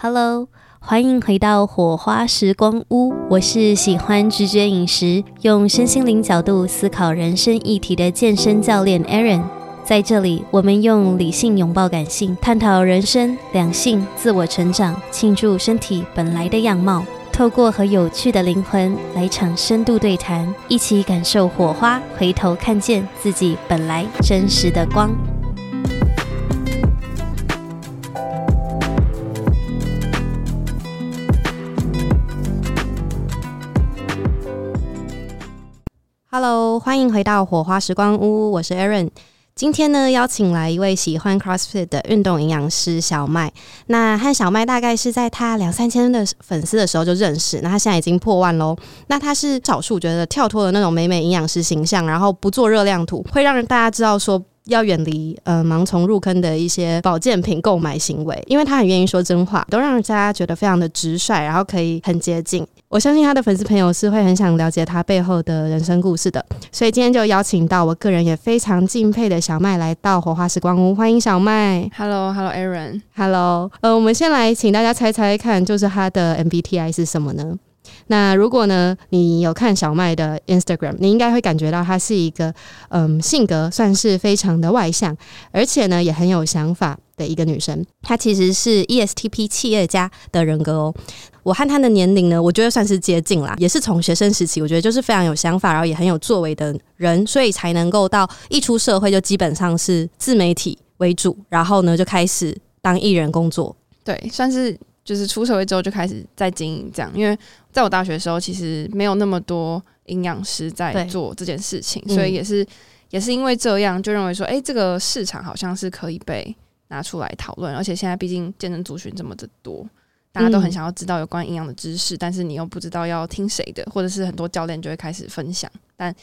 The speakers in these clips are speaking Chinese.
Hello，欢迎回到火花时光屋。我是喜欢直觉饮食，用身心灵角度思考人生议题的健身教练 Aaron。在这里，我们用理性拥抱感性，探讨人生、两性、自我成长，庆祝身体本来的样貌。透过和有趣的灵魂来场深度对谈，一起感受火花，回头看见自己本来真实的光。Hello，欢迎回到火花时光屋，我是 Erin。今天呢，邀请来一位喜欢 CrossFit 的运动营养师小麦。那和小麦大概是在他两三千的粉丝的时候就认识，那他现在已经破万喽。那他是少数觉得跳脱了那种美美营养师形象，然后不做热量图，会让大家知道说。要远离呃盲从入坑的一些保健品购买行为，因为他很愿意说真话，都让人家觉得非常的直率，然后可以很接近。我相信他的粉丝朋友是会很想了解他背后的人生故事的，所以今天就邀请到我个人也非常敬佩的小麦来到火花时光屋，欢迎小麦。Hello，Hello，Aaron，Hello。呃，我们先来请大家猜猜看，就是他的 MBTI 是什么呢？那如果呢，你有看小麦的 Instagram，你应该会感觉到她是一个嗯，性格算是非常的外向，而且呢也很有想法的一个女生。她其实是 ESTP 企业家的人格哦。我和他的年龄呢，我觉得算是接近啦，也是从学生时期，我觉得就是非常有想法，然后也很有作为的人，所以才能够到一出社会就基本上是自媒体为主，然后呢就开始当艺人工作。对，算是。就是出社会之后就开始在经营这样，因为在我大学的时候，其实没有那么多营养师在做这件事情，所以也是也是因为这样，就认为说，哎，这个市场好像是可以被拿出来讨论，而且现在毕竟健身族群这么的多，大家都很想要知道有关营养的知识，但是你又不知道要听谁的，或者是很多教练就会开始分享，但。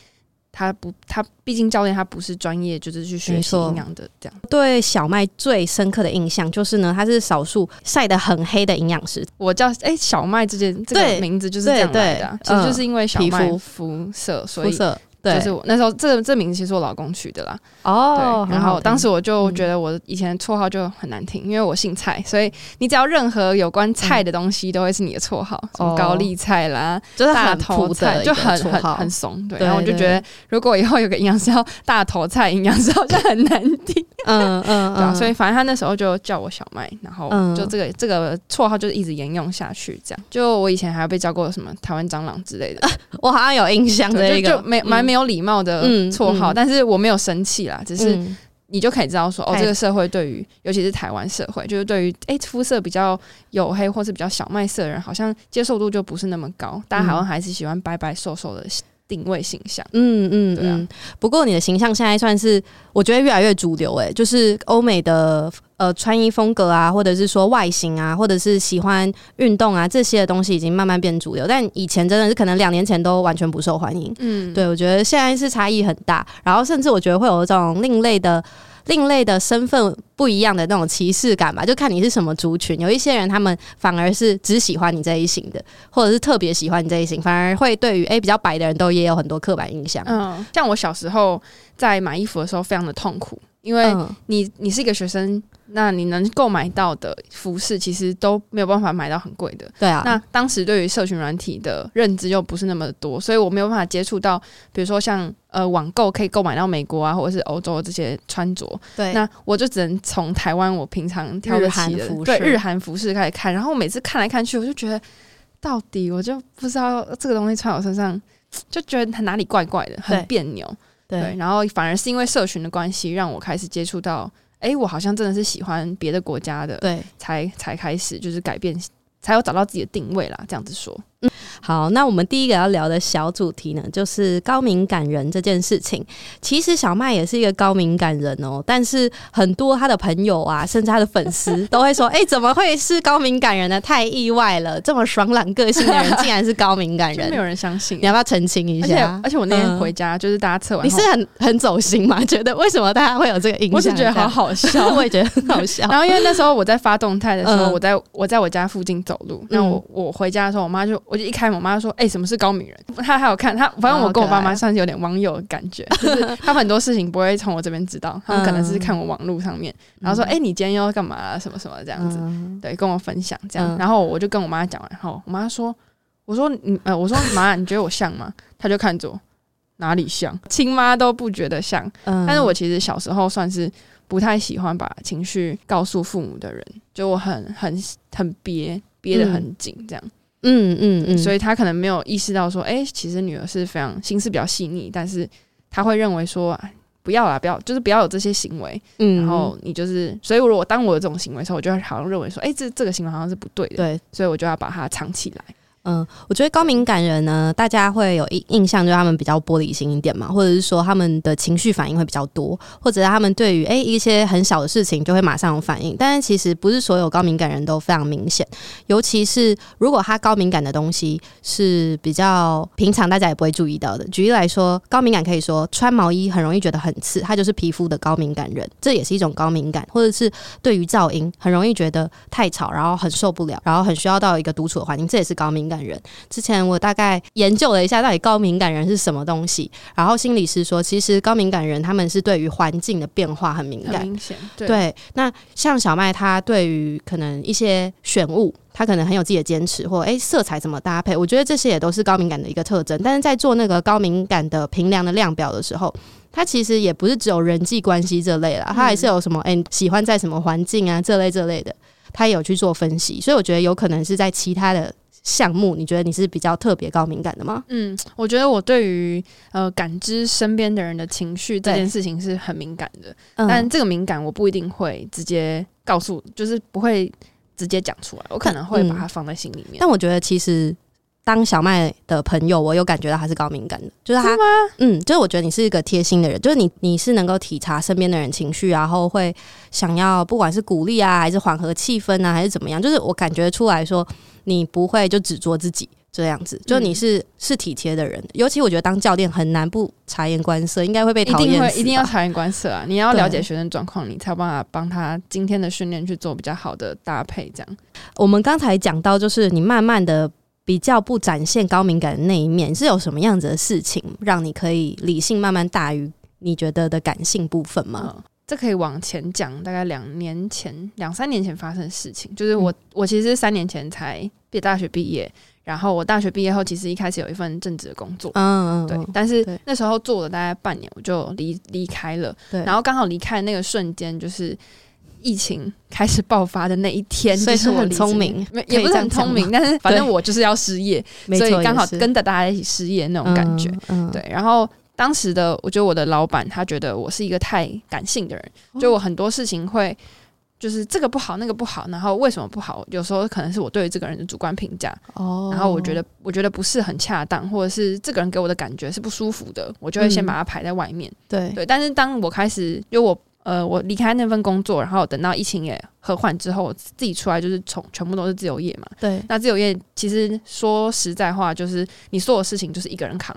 他不，他毕竟教练他不是专业，就是去学习营养的这样。对小麦最深刻的印象就是呢，他是少数晒得很黑的营养师。我叫哎、欸、小麦这件这个名字就是这样来的，其实就是因为小麦肤色，所以。对就是我那时候，这这名字其实我老公取的啦。哦，然后当时我就觉得我以前绰号就很难听，嗯、因为我姓蔡，所以你只要任何有关菜的东西，都会是你的绰号，嗯、什么高丽菜啦，就是大头菜，就很很很怂。对，然后我就觉得，如果以后有个营养师叫大头菜营养师，好像很难听。嗯嗯 嗯，所以反正他那时候就叫我小麦，然后就这个这个绰号就一直沿用下去。这样，就我以前还有被叫过什么台湾蟑螂之类的，我好像有印象的一个，就没蛮没。没有礼貌的绰号，嗯嗯、但是我没有生气啦，只是你就可以知道说，嗯、哦，这个社会对于，尤其是台湾社会，就是对于诶肤色比较黝黑或是比较小麦色的人，好像接受度就不是那么高，大家好像还是喜欢白白瘦瘦的。定位形象，嗯嗯，对啊。不过你的形象现在算是我觉得越来越主流诶，就是欧美的呃穿衣风格啊，或者是说外形啊，或者是喜欢运动啊这些的东西已经慢慢变主流。但以前真的是可能两年前都完全不受欢迎。嗯，对，我觉得现在是差异很大，然后甚至我觉得会有一种另类的。另类的身份不一样的那种歧视感吧，就看你是什么族群。有一些人他们反而是只喜欢你这一型的，或者是特别喜欢你这一型，反而会对于诶、比较白的人都也有很多刻板印象。嗯，像我小时候在买衣服的时候非常的痛苦，因为你你是一个学生。那你能购买到的服饰，其实都没有办法买到很贵的。对啊。那当时对于社群软体的认知又不是那么的多，所以我没有办法接触到，比如说像呃网购可以购买到美国啊，或者是欧洲这些穿着。对。那我就只能从台湾我平常挑得起的，对日韩服饰开始看，然后我每次看来看去，我就觉得到底我就不知道这个东西穿我身上，就觉得它哪里怪怪的，很别扭。对。对。然后反而是因为社群的关系，让我开始接触到。哎、欸，我好像真的是喜欢别的国家的，对，才才开始就是改变，才有找到自己的定位啦。这样子说。嗯，好，那我们第一个要聊的小主题呢，就是高敏感人这件事情。其实小麦也是一个高敏感人哦，但是很多他的朋友啊，甚至他的粉丝都会说：“哎、欸，怎么会是高敏感人呢？太意外了！这么爽朗个性的人，竟然是高敏感人，没有人相信。你要不要澄清一下？而且，而且我那天回家，就是大家测完，你是很很走心吗？觉得为什么大家会有这个印象？我是觉得好好笑，我也觉得很好笑。然后因为那时候我在发动态的时候，嗯、我在我在我家附近走路，那我我回家的时候，我妈就我就一开开门，我妈说：“哎、欸，什么是高敏人？”她还有看她，反正我跟我爸妈算是有点网友的感觉，哦、就是他们很多事情不会从我这边知道，他们可能是看我网络上面，嗯、然后说：“哎、欸，你今天要干嘛、啊？什么什么这样子？”嗯、对，跟我分享这样，嗯、然后我就跟我妈讲完后，我妈说：“我说你呃，我说妈，你觉得我像吗？”她就看着我，哪里像？亲妈都不觉得像。嗯、但是我其实小时候算是不太喜欢把情绪告诉父母的人，就我很很很憋憋得很紧这样。嗯嗯嗯嗯，所以他可能没有意识到说，哎、欸，其实女儿是非常心思比较细腻，但是他会认为说，不要啦，不要，就是不要有这些行为。嗯，然后你就是，所以如果当我有这种行为的时候，我就会好像认为说，哎、欸，这这个行为好像是不对的，对，所以我就要把它藏起来。嗯，我觉得高敏感人呢，大家会有印印象，就是他们比较玻璃心一点嘛，或者是说他们的情绪反应会比较多，或者他们对于诶一些很小的事情就会马上有反应。但是其实不是所有高敏感人都非常明显，尤其是如果他高敏感的东西是比较平常大家也不会注意到的。举例来说，高敏感可以说穿毛衣很容易觉得很刺，他就是皮肤的高敏感人，这也是一种高敏感，或者是对于噪音很容易觉得太吵，然后很受不了，然后很需要到一个独处的环境，这也是高敏感人。之前我大概研究了一下，到底高敏感人是什么东西。然后心理师说，其实高敏感人他们是对于环境的变化很敏感。明显，对。对，那像小麦，他对于可能一些选物，他可能很有自己的坚持，或诶、欸、色彩怎么搭配，我觉得这些也都是高敏感的一个特征。但是在做那个高敏感的评量的量表的时候，他其实也不是只有人际关系这类啦，他还是有什么诶、欸、喜欢在什么环境啊这类这类的，他也有去做分析。所以我觉得有可能是在其他的。项目，你觉得你是比较特别高敏感的吗？嗯，我觉得我对于呃感知身边的人的情绪这件事情是很敏感的，嗯、但这个敏感我不一定会直接告诉，就是不会直接讲出来，我可能会把它放在心里面。但，我觉得其实当小麦的朋友，我有感觉到他是高敏感的，就是他，是？嗯，就是我觉得你是一个贴心的人，就是你你是能够体察身边的人情绪，然后会想要不管是鼓励啊，还是缓和气氛啊，还是怎么样，就是我感觉出来说。你不会就只做自己这样子，就你是、嗯、是体贴的人。尤其我觉得当教练很难不察言观色，应该会被讨厌。一定会一定要察言观色啊！你要了解学生状况，你才有办法帮他今天的训练去做比较好的搭配。这样，我们刚才讲到，就是你慢慢的比较不展现高敏感的那一面，是有什么样子的事情让你可以理性慢慢大于你觉得的感性部分吗？嗯这可以往前讲，大概两年前、两三年前发生的事情，就是我，我其实三年前才毕大学毕业，然后我大学毕业后，其实一开始有一份正职的工作，嗯嗯，对，但是那时候做了大概半年，我就离离开了，对，然后刚好离开的那个瞬间，就是疫情开始爆发的那一天，所以是很聪明，也不是很聪明，但是反正我就是要失业，所以刚好跟着大家一起失业那种感觉，嗯，对，然后。当时的我觉得我的老板他觉得我是一个太感性的人，就我很多事情会就是这个不好那个不好，然后为什么不好？有时候可能是我对于这个人的主观评价，哦，然后我觉得我觉得不是很恰当，或者是这个人给我的感觉是不舒服的，我就会先把它排在外面。对对，但是当我开始，因为我呃我离开那份工作，然后等到疫情也和缓之后，我自己出来就是从全部都是自由业嘛。对，那自由业其实说实在话，就是你所有事情就是一个人扛。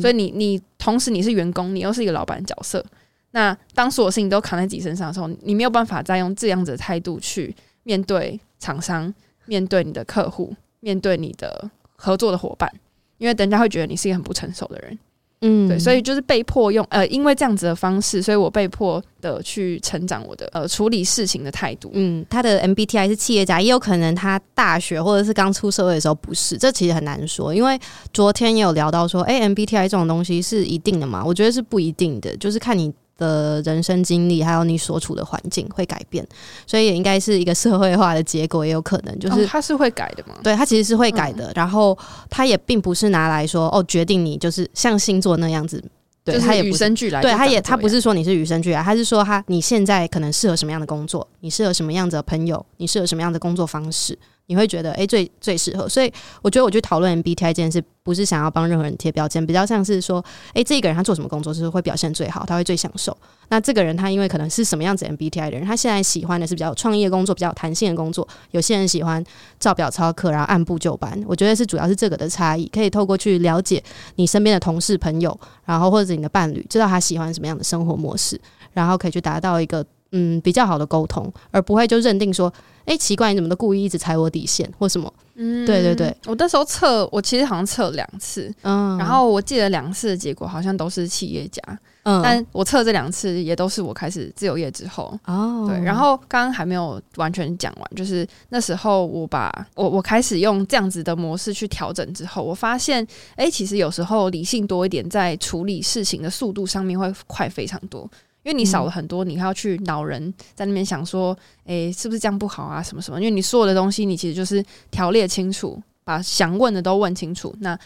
所以你你同时你是员工，你又是一个老板角色。那当所有事情都扛在自己身上的时候，你没有办法再用这样子的态度去面对厂商、面对你的客户、面对你的合作的伙伴，因为人家会觉得你是一个很不成熟的人。嗯，对，所以就是被迫用呃，因为这样子的方式，所以我被迫的去成长我的呃处理事情的态度。嗯，他的 MBTI 是企业家，也有可能他大学或者是刚出社会的时候不是，这其实很难说。因为昨天也有聊到说，哎、欸，MBTI 这种东西是一定的吗？我觉得是不一定的，就是看你。的人生经历，还有你所处的环境会改变，所以也应该是一个社会化的结果，也有可能就是它、哦、是会改的嘛？对，它其实是会改的。嗯、然后它也并不是拿来说哦，决定你就是像星座那样子，对，它也与生俱来。对，它也它不是说你是与生俱来，它是说它你现在可能适合什么样的工作，你适合什么样子的朋友，你适合什么样的工作方式。你会觉得诶、最最适合，所以我觉得我去讨论 MBTI 这件事，不是想要帮任何人贴标签，比较像是说，诶、这个人他做什么工作是会表现最好，他会最享受。那这个人他因为可能是什么样子 MBTI 的人，他现在喜欢的是比较有创业工作，比较有弹性的工作。有些人喜欢照表操课，然后按部就班。我觉得是主要是这个的差异，可以透过去了解你身边的同事朋友，然后或者你的伴侣，知道他喜欢什么样的生活模式，然后可以去达到一个嗯比较好的沟通，而不会就认定说，哎、欸，奇怪，你怎么都故意一直踩我底线或什么？嗯，对对对，我那时候测，我其实好像测两次，嗯，然后我记得两次的结果好像都是企业家。嗯，但我测这两次也都是我开始自由业之后哦，对，然后刚刚还没有完全讲完，就是那时候我把我我开始用这样子的模式去调整之后，我发现，哎、欸，其实有时候理性多一点，在处理事情的速度上面会快非常多，因为你少了很多，你还要去恼人在那边想说，诶、欸，是不是这样不好啊，什么什么？因为你所有的东西，你其实就是条列清楚，把想问的都问清楚，那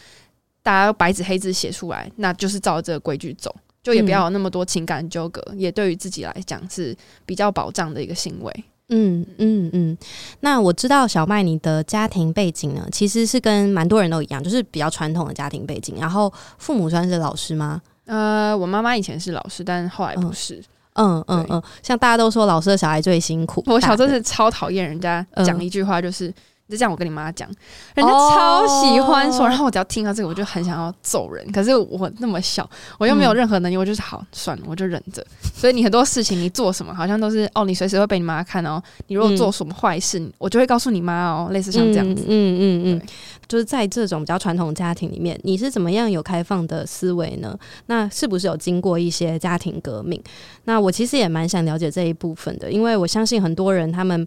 大家白纸黑字写出来，那就是照这个规矩走。就也不要有那么多情感纠葛，嗯、也对于自己来讲是比较保障的一个行为。嗯嗯嗯。那我知道小麦你的家庭背景呢，其实是跟蛮多人都一样，就是比较传统的家庭背景。然后父母算是老师吗？呃，我妈妈以前是老师，但后来不是。嗯嗯嗯。像大家都说老师的小孩最辛苦，我小时候是超讨厌人家讲一句话，就是。嗯就这样，我跟你妈讲，人家超喜欢说，然后我只要听到这个，我就很想要揍人。可是我那么小，我又没有任何能力，我就是好算了，我就忍着。所以你很多事情，你做什么，好像都是哦，你随时会被你妈看哦。你如果做什么坏事，我就会告诉你妈哦，类似像这样子。嗯嗯嗯，就是在这种比较传统家庭里面，你是怎么样有开放的思维呢？那是不是有经过一些家庭革命？那我其实也蛮想了解这一部分的，因为我相信很多人他们。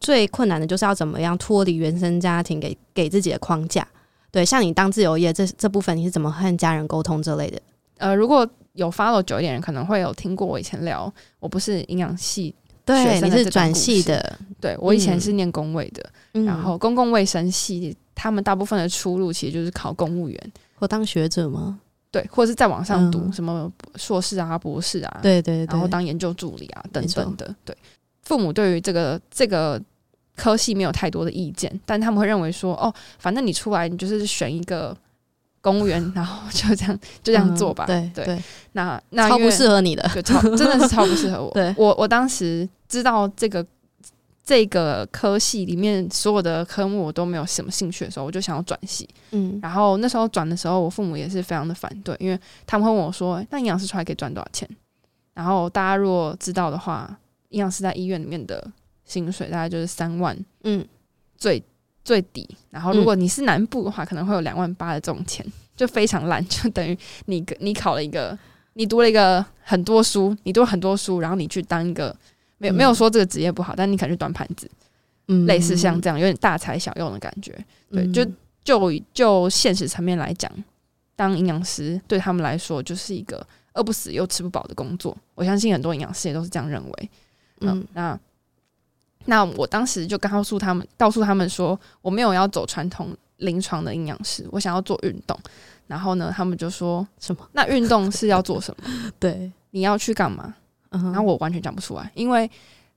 最困难的就是要怎么样脱离原生家庭给给自己的框架。对，像你当自由业这这部分，你是怎么和家人沟通之类的？呃，如果有 follow 久一点人，可能会有听过我以前聊，我不是营养系，对，你是转系的，对，我以前是念工卫的，嗯、然后公共卫生系，他们大部分的出路其实就是考公务员或当学者吗？对，或者是在网上读什么硕士啊、博士啊，对对对，然后当研究助理啊等等的。对，父母对于这个这个。科系没有太多的意见，但他们会认为说，哦，反正你出来，你就是选一个公务员，然后就这样就这样做吧。嗯、对对，那那超不适合你的，对，超真的是超不适合我。对我我当时知道这个这个科系里面所有的科目我都没有什么兴趣的时候，我就想要转系。嗯，然后那时候转的时候，我父母也是非常的反对，因为他们会问我说，那营养师出来可以赚多少钱？然后大家如果知道的话，营养师在医院里面的。薪水大概就是三万，嗯，最最低。然后如果你是南部的话，可能会有两万八的这种钱，就非常烂，就等于你你考了一个，你读了一个很多书，你读了很多书，然后你去当一个没有没有说这个职业不好，但你可能去端盘子，嗯，类似像这样有点大材小用的感觉。对，就就就现实层面来讲，当营养师对他们来说就是一个饿不死又吃不饱的工作。我相信很多营养师也都是这样认为。嗯，那。那我当时就告诉他们，告诉他们说，我没有要走传统临床的营养师，我想要做运动。然后呢，他们就说什么？那运动是要做什么？对，你要去干嘛？然后我完全讲不出来，因为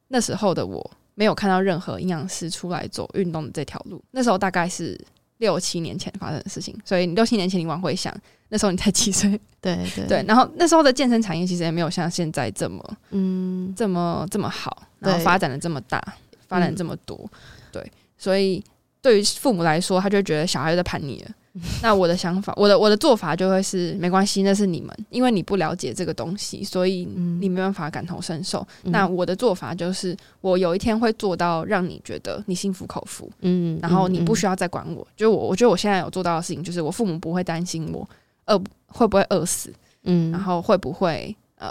那时候的我没有看到任何营养师出来走运动的这条路。那时候大概是六七年前发生的事情，所以你六七年前你往回想，那时候你才几岁？对对对。然后那时候的健身产业其实也没有像现在这么嗯这么这么好。然后发展的这么大，发展这么多，嗯、对，所以对于父母来说，他就觉得小孩在叛逆了。嗯、那我的想法，我的我的做法就会是没关系，那是你们，因为你不了解这个东西，所以你没办法感同身受。嗯、那我的做法就是，我有一天会做到让你觉得你心服口服，嗯，然后你不需要再管我。嗯、就我，我觉得我现在有做到的事情，就是我父母不会担心我饿会不会饿死，嗯，然后会不会呃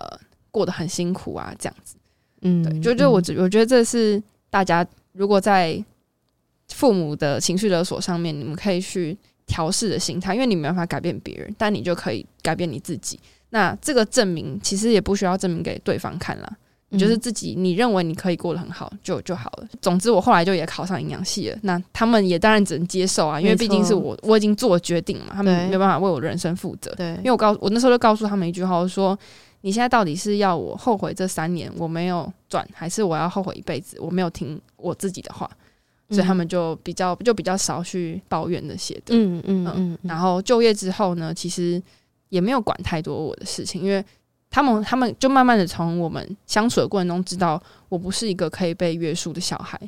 过得很辛苦啊，这样子。嗯，对，就就我我觉得这是大家如果在父母的情绪勒索上面，你们可以去调试的心态，因为你没办法改变别人，但你就可以改变你自己。那这个证明其实也不需要证明给对方看了，你就是自己，你认为你可以过得很好就就好了。总之，我后来就也考上营养系了，那他们也当然只能接受啊，因为毕竟是我我已经做了决定嘛，他们没有办法为我的人生负责。对，因为我告我那时候就告诉他们一句话，我说。你现在到底是要我后悔这三年我没有转，还是我要后悔一辈子我没有听我自己的话？嗯、所以他们就比较就比较少去抱怨那些的。嗯嗯嗯。然后就业之后呢，其实也没有管太多我的事情，因为他们他们就慢慢的从我们相处的过程中知道我不是一个可以被约束的小孩。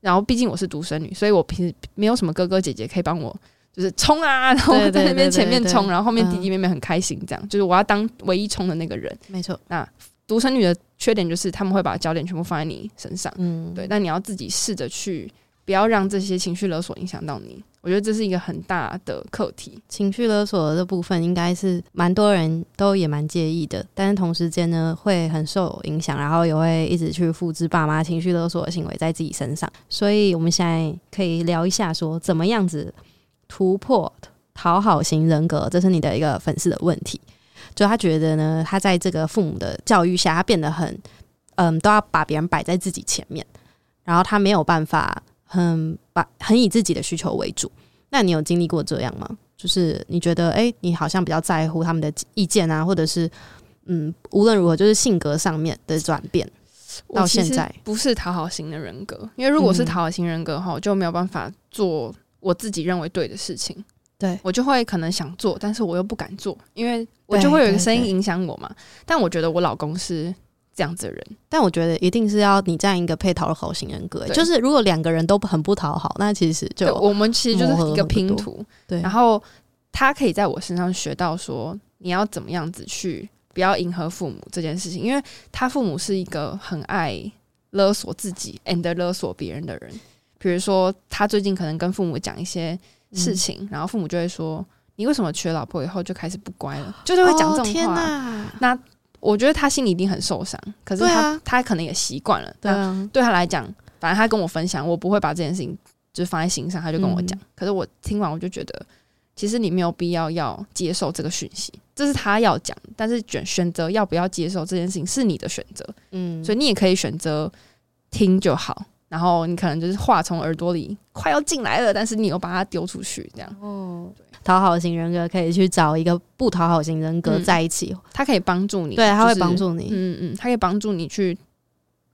然后毕竟我是独生女，所以我平时没有什么哥哥姐姐可以帮我。就是冲啊，然后在那边前面冲，然后后面弟弟妹妹很开心，这样就是我要当唯一冲的那个人。没错，那独生女的缺点就是他们会把焦点全部放在你身上，嗯，对。那你要自己试着去，不要让这些情绪勒索影响到你。我觉得这是一个很大的课题。情绪勒索的部分应该是蛮多人都也蛮介意的，但是同时间呢，会很受影响，然后也会一直去复制爸妈情绪勒索的行为在自己身上。所以我们现在可以聊一下，说怎么样子突破讨好型人格，这是你的一个粉丝的问题。就他觉得呢，他在这个父母的教育下，他变得很，嗯，都要把别人摆在自己前面，然后他没有办法很把很以自己的需求为主。那你有经历过这样吗？就是你觉得，哎、欸，你好像比较在乎他们的意见啊，或者是，嗯，无论如何，就是性格上面的转变。到现在不是讨好型的人格，因为如果是讨好型人格的话，我就没有办法做我自己认为对的事情。对，我就会可能想做，但是我又不敢做，因为我就会有一个声音影响我嘛。但我觉得我老公是这样子的人，但我觉得一定是要你这样一个配讨好型人格。就是如果两个人都很不讨好，那其实就我们其实就是一个拼图。对，然后他可以在我身上学到说你要怎么样子去不要迎合父母这件事情，因为他父母是一个很爱勒索自己 and 勒索别人的人。比如说他最近可能跟父母讲一些。事情，嗯、然后父母就会说：“你为什么娶了老婆以后就开始不乖了？”就是会讲这种话。那我觉得他心里一定很受伤，可是他、啊、他可能也习惯了。对啊，对他来讲，反正他跟我分享，我不会把这件事情就是放在心上。他就跟我讲，嗯、可是我听完我就觉得，其实你没有必要要接受这个讯息，这是他要讲，但是选选择要不要接受这件事情是你的选择。嗯，所以你也可以选择听就好。然后你可能就是话从耳朵里快要进来了，但是你又把它丢出去，这样。哦，讨好型人格可以去找一个不讨好型人格在一起，嗯、他可以帮助你，对，他会帮助你，就是、嗯嗯，他可以帮助你去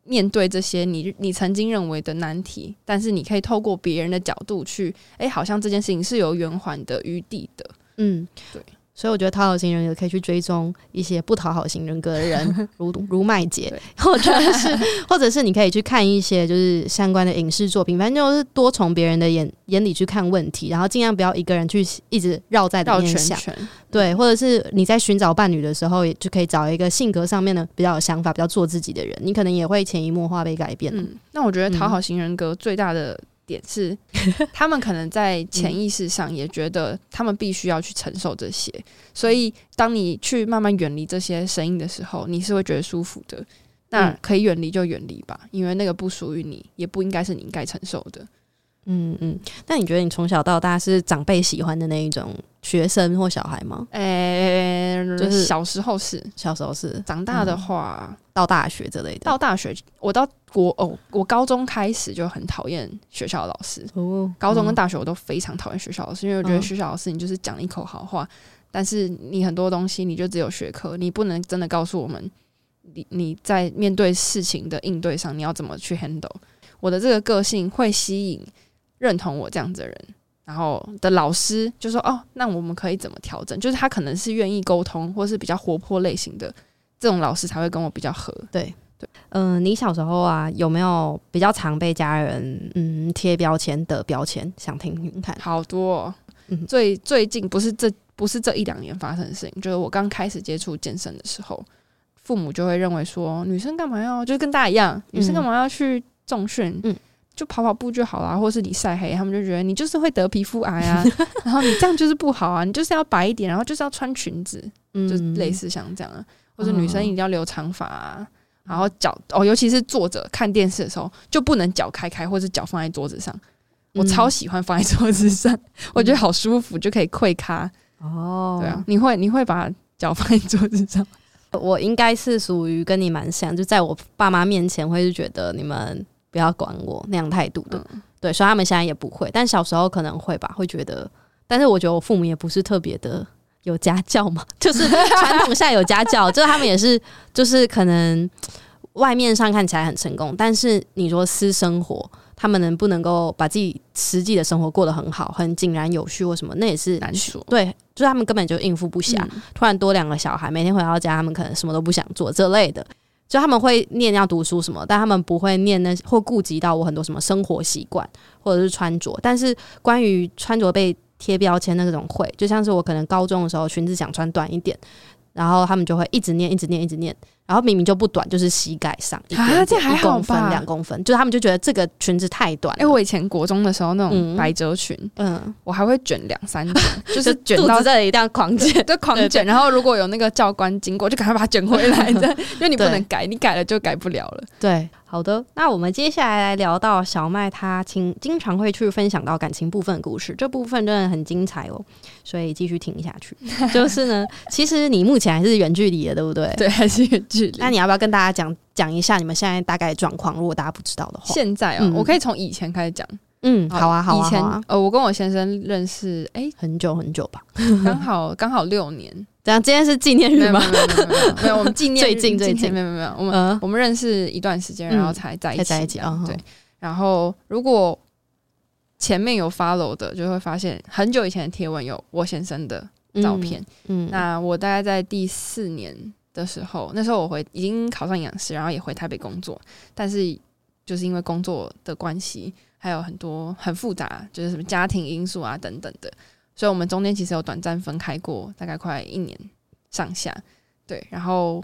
面对这些你你曾经认为的难题，但是你可以透过别人的角度去，哎，好像这件事情是有圆环的余地的，嗯，对。所以我觉得讨好型人格可以去追踪一些不讨好型人格的人，如如麦姐，或者是或者是你可以去看一些就是相关的影视作品，反正就是多从别人的眼眼里去看问题，然后尽量不要一个人去一直绕在里面想。对，或者是你在寻找伴侣的时候，也就可以找一个性格上面的比较有想法、比较做自己的人，你可能也会潜移默化被改变。嗯，那我觉得讨好型人格最大的。点是，他们可能在潜意识上也觉得他们必须要去承受这些，嗯、所以当你去慢慢远离这些声音的时候，你是会觉得舒服的。那可以远离就远离吧，因为那个不属于你，也不应该是你应该承受的。嗯嗯，那你觉得你从小到大是长辈喜欢的那一种学生或小孩吗？诶、欸，就是小时候是，小时候是，长大的话、嗯、到大学之类的。到大学，我到国哦，我高中开始就很讨厌学校的老师。哦，高中跟大学我都非常讨厌学校老师，因为我觉得学校老师你就是讲一口好话，嗯、但是你很多东西你就只有学科，你不能真的告诉我们你你在面对事情的应对上你要怎么去 handle。我的这个个性会吸引。认同我这样子的人，然后的老师就说：“哦，那我们可以怎么调整？就是他可能是愿意沟通，或是比较活泼类型的这种老师才会跟我比较合。”对对，嗯、呃，你小时候啊，有没有比较常被家人嗯贴标签的标签？想听听看。好多、哦，嗯、最最近不是这不是这一两年发生的事情，就是我刚开始接触健身的时候，父母就会认为说，女生干嘛要，就是跟大家一样，女生干嘛要去重训？嗯。嗯就跑跑步就好啦，或是你晒黑，他们就觉得你就是会得皮肤癌啊，然后你这样就是不好啊，你就是要白一点，然后就是要穿裙子，嗯、就类似像这样啊，或者女生一定要留长发啊，嗯、然后脚哦，尤其是坐着看电视的时候，就不能脚开开，或者脚放在桌子上。嗯、我超喜欢放在桌子上，嗯、我觉得好舒服，就可以跪咖。哦，对啊，你会你会把脚放在桌子上？我应该是属于跟你蛮像，就在我爸妈面前会是觉得你们。不要管我那样态度的，嗯、对，所以他们现在也不会，但小时候可能会吧，会觉得。但是我觉得我父母也不是特别的有家教嘛，就是传统下有家教，就是他们也是，就是可能外面上看起来很成功，但是你说私生活，他们能不能够把自己实际的生活过得很好，很井然有序或什么，那也是难说。对，就是他们根本就应付不暇，嗯、突然多两个小孩，每天回到家，他们可能什么都不想做这类的。就他们会念要读书什么，但他们不会念那或顾及到我很多什么生活习惯或者是穿着。但是关于穿着被贴标签那种会，就像是我可能高中的时候裙子想穿短一点，然后他们就会一直念，一直念，一直念。然后明明就不短，就是膝盖上一点点啊，这还好分、两公分，就是他们就觉得这个裙子太短。哎，我以前国中的时候那种百褶裙，嗯，我还会卷两三卷，就是卷到这里一定要狂卷，就狂卷。然后如果有那个教官经过，就赶快把它卷回来，这样，因为你不能改，你改了就改不了了。对。好的，那我们接下来来聊到小麦，他经经常会去分享到感情部分的故事，这部分真的很精彩哦，所以继续听下去。就是呢，其实你目前还是远距离的，对不对？对，还是远距离。那你要不要跟大家讲讲一下你们现在大概状况？如果大家不知道的话，现在啊、喔，嗯、我可以从以前开始讲。嗯，好啊，好啊，以前啊呃，我跟我先生认识，哎、欸，很久很久吧，刚好刚好六年。这样，今天是纪念日吗？没有，没有，没有，我们纪念最近最近，没有，没有，我们、呃、我们认识一段时间，然后才在一起，在一起啊。对，然后如果前面有 follow 的，就会发现很久以前的贴文有我先生的照片。嗯，嗯那我大概在第四年的时候，那时候我回已经考上营养师，然后也回台北工作，但是就是因为工作的关系。还有很多很复杂，就是什么家庭因素啊等等的，所以我们中间其实有短暂分开过，大概快一年上下。对，然后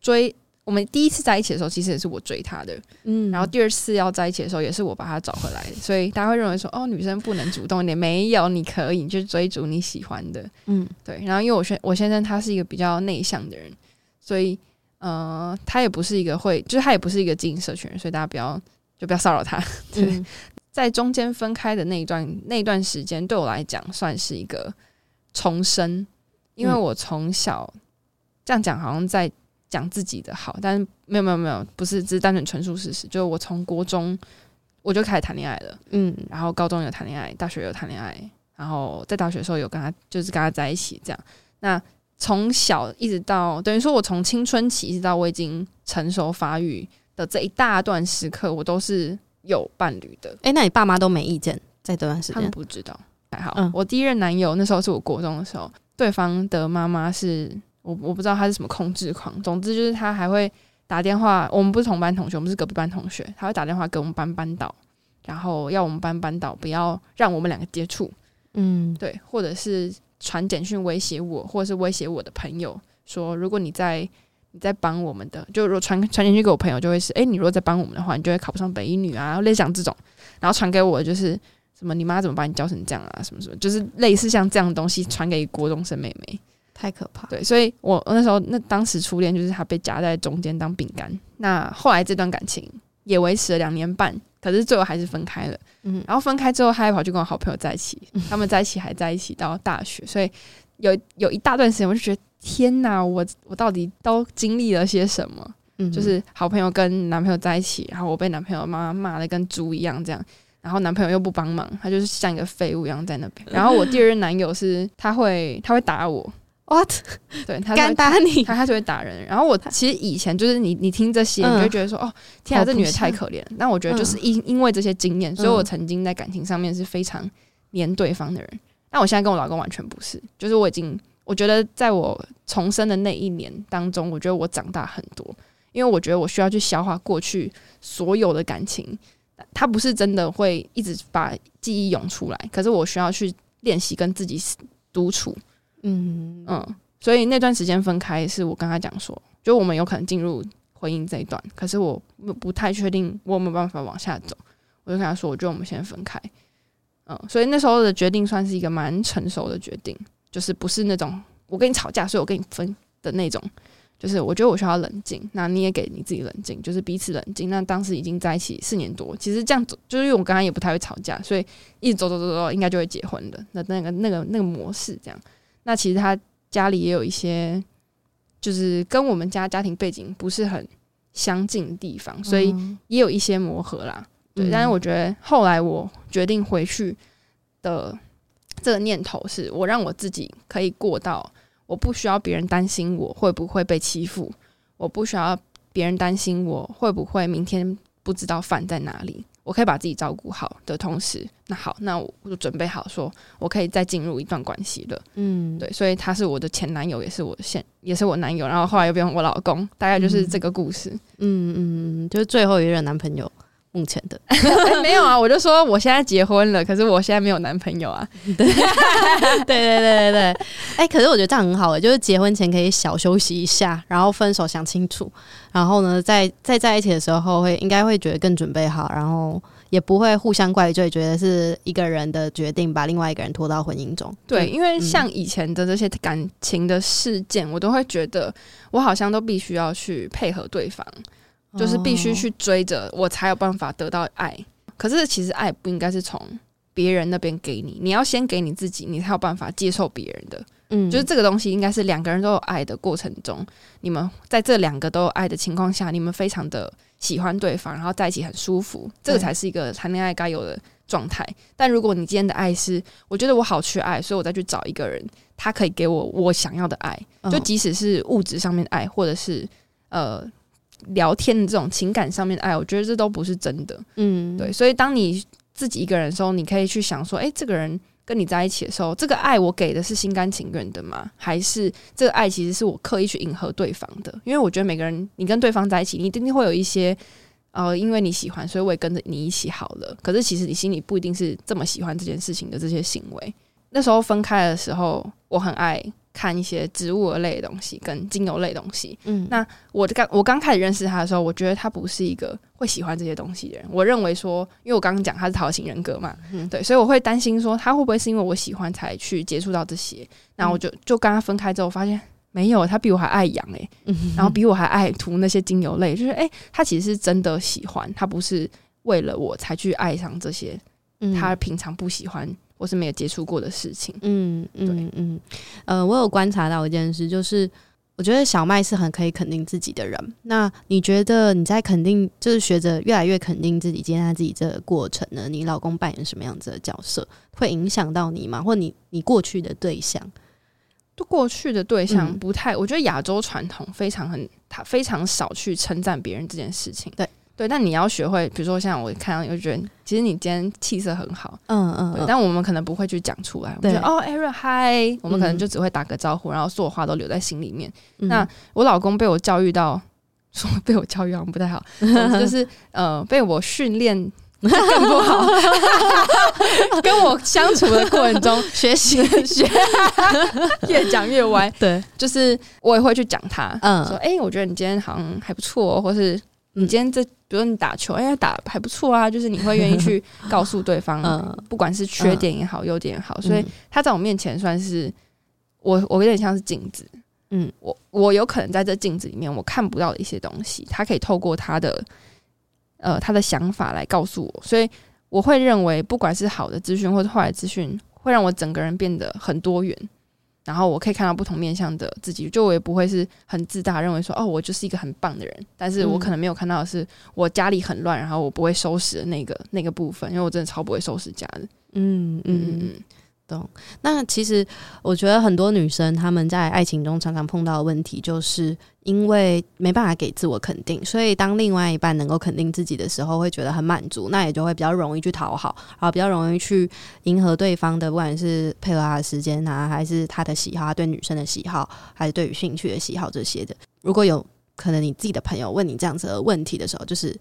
追我们第一次在一起的时候，其实也是我追他的，嗯，然后第二次要在一起的时候，也是我把他找回来的。所以大家会认为说，哦，女生不能主动一点，没有，你可以，你去追逐你喜欢的，嗯，对。然后因为我先我先生他是一个比较内向的人，所以呃，他也不是一个会，就是他也不是一个经营社群人，所以大家不要就不要骚扰他，对。嗯在中间分开的那一段那一段时间，对我来讲算是一个重生，因为我从小这样讲好像在讲自己的好，但是没有没有没有，不是只是单纯陈述事实。就是我从国中我就开始谈恋爱了，嗯，然后高中有谈恋爱，大学有谈恋爱，然后在大学的时候有跟他就是跟他在一起这样。那从小一直到等于说，我从青春期一直到我已经成熟发育的这一大段时刻，我都是。有伴侣的，哎、欸，那你爸妈都没意见？在这段时间，他们不知道还好。嗯、我第一任男友那时候是我国中的时候，对方的妈妈是我，我不知道他是什么控制狂。总之就是他还会打电话，我们不是同班同学，我们是隔壁班同学，他会打电话给我们班班导，然后要我们班班导不要让我们两个接触，嗯，对，或者是传简讯威胁我，或者是威胁我的朋友，说如果你在。你在帮我们的，就如果传传进去给我朋友，就会是，哎、欸，你如果在帮我们的话，你就会考不上北一女啊，类似像这种。然后传给我就是什么，你妈怎么把你教成这样啊，什么什么，就是类似像这样的东西传给国中生妹妹，太可怕。对，所以我那时候那当时初恋就是他被夹在中间当饼干。那后来这段感情也维持了两年半，可是最后还是分开了。嗯，然后分开之后，他还跑去跟我好朋友在一起，他们在一起还在一起到大学，所以有有一大段时间我就觉得。天呐，我我到底都经历了些什么？嗯，就是好朋友跟男朋友在一起，然后我被男朋友妈妈骂的跟猪一样，这样，然后男朋友又不帮忙，他就是像一个废物一样在那边。然后我第二任男友是，他会他会打我，what？对，他敢打你，他他就会打人。然后我其实以前就是你你听这些，你就觉得说，嗯、哦，天啊，这女的太可怜。但我觉得就是因因为这些经验，嗯、所以我曾经在感情上面是非常黏对方的人。但我现在跟我老公完全不是，就是我已经。我觉得在我重生的那一年当中，我觉得我长大很多，因为我觉得我需要去消化过去所有的感情，它不是真的会一直把记忆涌出来，可是我需要去练习跟自己独处。嗯嗯，所以那段时间分开，是我跟他讲说，就我们有可能进入婚姻这一段，可是我不太确定我有没有办法往下走，我就跟他说，我觉得我们先分开。嗯，所以那时候的决定算是一个蛮成熟的决定。就是不是那种我跟你吵架，所以我跟你分的那种。就是我觉得我需要冷静，那你也给你自己冷静，就是彼此冷静。那当时已经在一起四年多，其实这样走，就是因为我刚刚也不太会吵架，所以一直走走走走，应该就会结婚的。那那个那个那个模式这样。那其实他家里也有一些，就是跟我们家家庭背景不是很相近的地方，所以也有一些磨合啦。对，但是我觉得后来我决定回去的。这个念头是我让我自己可以过到，我不需要别人担心我会不会被欺负，我不需要别人担心我会不会明天不知道饭在哪里，我可以把自己照顾好的同时，那好，那我就准备好说，我可以再进入一段关系了。嗯，对，所以他是我的前男友，也是我现也是我男友，然后后来又变成我老公，大概就是这个故事。嗯嗯嗯，就是最后一任男朋友。目前的、欸、没有啊，我就说我现在结婚了，可是我现在没有男朋友啊。对 对对对对对，哎、欸，可是我觉得这样很好，就是结婚前可以小休息一下，然后分手想清楚，然后呢，在在在一起的时候会应该会觉得更准备好，然后也不会互相怪罪，觉得是一个人的决定把另外一个人拖到婚姻中。对，因为像以前的这些感情的事件，我都会觉得我好像都必须要去配合对方。就是必须去追着我才有办法得到爱，可是其实爱不应该是从别人那边给你，你要先给你自己，你才有办法接受别人的。嗯，就是这个东西应该是两个人都有爱的过程中，你们在这两个都有爱的情况下，你们非常的喜欢对方，然后在一起很舒服，这个才是一个谈恋爱该有的状态。但如果你今天的爱是，我觉得我好缺爱，所以我再去找一个人，他可以给我我想要的爱，就即使是物质上面的爱，或者是呃。聊天的这种情感上面的爱，我觉得这都不是真的。嗯，对。所以当你自己一个人的时候，你可以去想说，诶，这个人跟你在一起的时候，这个爱我给的是心甘情愿的吗？还是这个爱其实是我刻意去迎合对方的？因为我觉得每个人，你跟对方在一起，你一定会有一些，呃，因为你喜欢，所以我也跟着你一起好了。可是其实你心里不一定是这么喜欢这件事情的这些行为。那时候分开的时候，我很爱。看一些植物类的东西跟精油类的东西，嗯，那我刚我刚开始认识他的时候，我觉得他不是一个会喜欢这些东西的人。我认为说，因为我刚刚讲他是讨好型人格嘛，嗯，对，所以我会担心说他会不会是因为我喜欢才去接触到这些。然后我就就跟他分开之后，发现没有，他比我还爱养诶，然后比我还爱涂那些精油类，就是诶，他其实是真的喜欢，他不是为了我才去爱上这些，他平常不喜欢。我是没有接触过的事情。嗯嗯嗯嗯，呃，我有观察到一件事，就是我觉得小麦是很可以肯定自己的人。那你觉得你在肯定，就是学着越来越肯定自己、接纳自己这个过程呢？你老公扮演什么样子的角色，会影响到你吗？或你你过去的对象？都过去的对象不太，嗯、我觉得亚洲传统非常很，他非常少去称赞别人这件事情。对。对，但你要学会，比如说像我看到你就觉得，其实你今天气色很好，嗯嗯，对，但我们可能不会去讲出来，对我们觉得哦，Erin 嗨，我们可能就只会打个招呼，然后所有话都留在心里面。嗯、那我老公被我教育到，说被我教育好像不太好，就是呃，被我训练 更不好，跟我相处的过程中学习学，越讲越歪，对，就是我也会去讲他，嗯，说哎、欸，我觉得你今天好像还不错，或是。你今天这，比如你打球，哎呀，打还不错啊，就是你会愿意去 告诉对方，不管是缺点也好，优点也好，所以他在我面前算是我，我有点像是镜子，嗯，我我有可能在这镜子里面我看不到的一些东西，他可以透过他的呃他的想法来告诉我，所以我会认为，不管是好的资讯或者坏的资讯，会让我整个人变得很多元。然后我可以看到不同面向的自己，就我也不会是很自大，认为说哦，我就是一个很棒的人。但是我可能没有看到的是我家里很乱，然后我不会收拾的那个那个部分，因为我真的超不会收拾家的。嗯嗯嗯嗯。懂。那其实我觉得很多女生她们在爱情中常常碰到的问题，就是因为没办法给自我肯定，所以当另外一半能够肯定自己的时候，会觉得很满足，那也就会比较容易去讨好，然后比较容易去迎合对方的，不管是配合他的时间啊，还是他的喜好，他对女生的喜好，还是对于兴趣的喜好这些的。如果有可能，你自己的朋友问你这样子的问题的时候，就是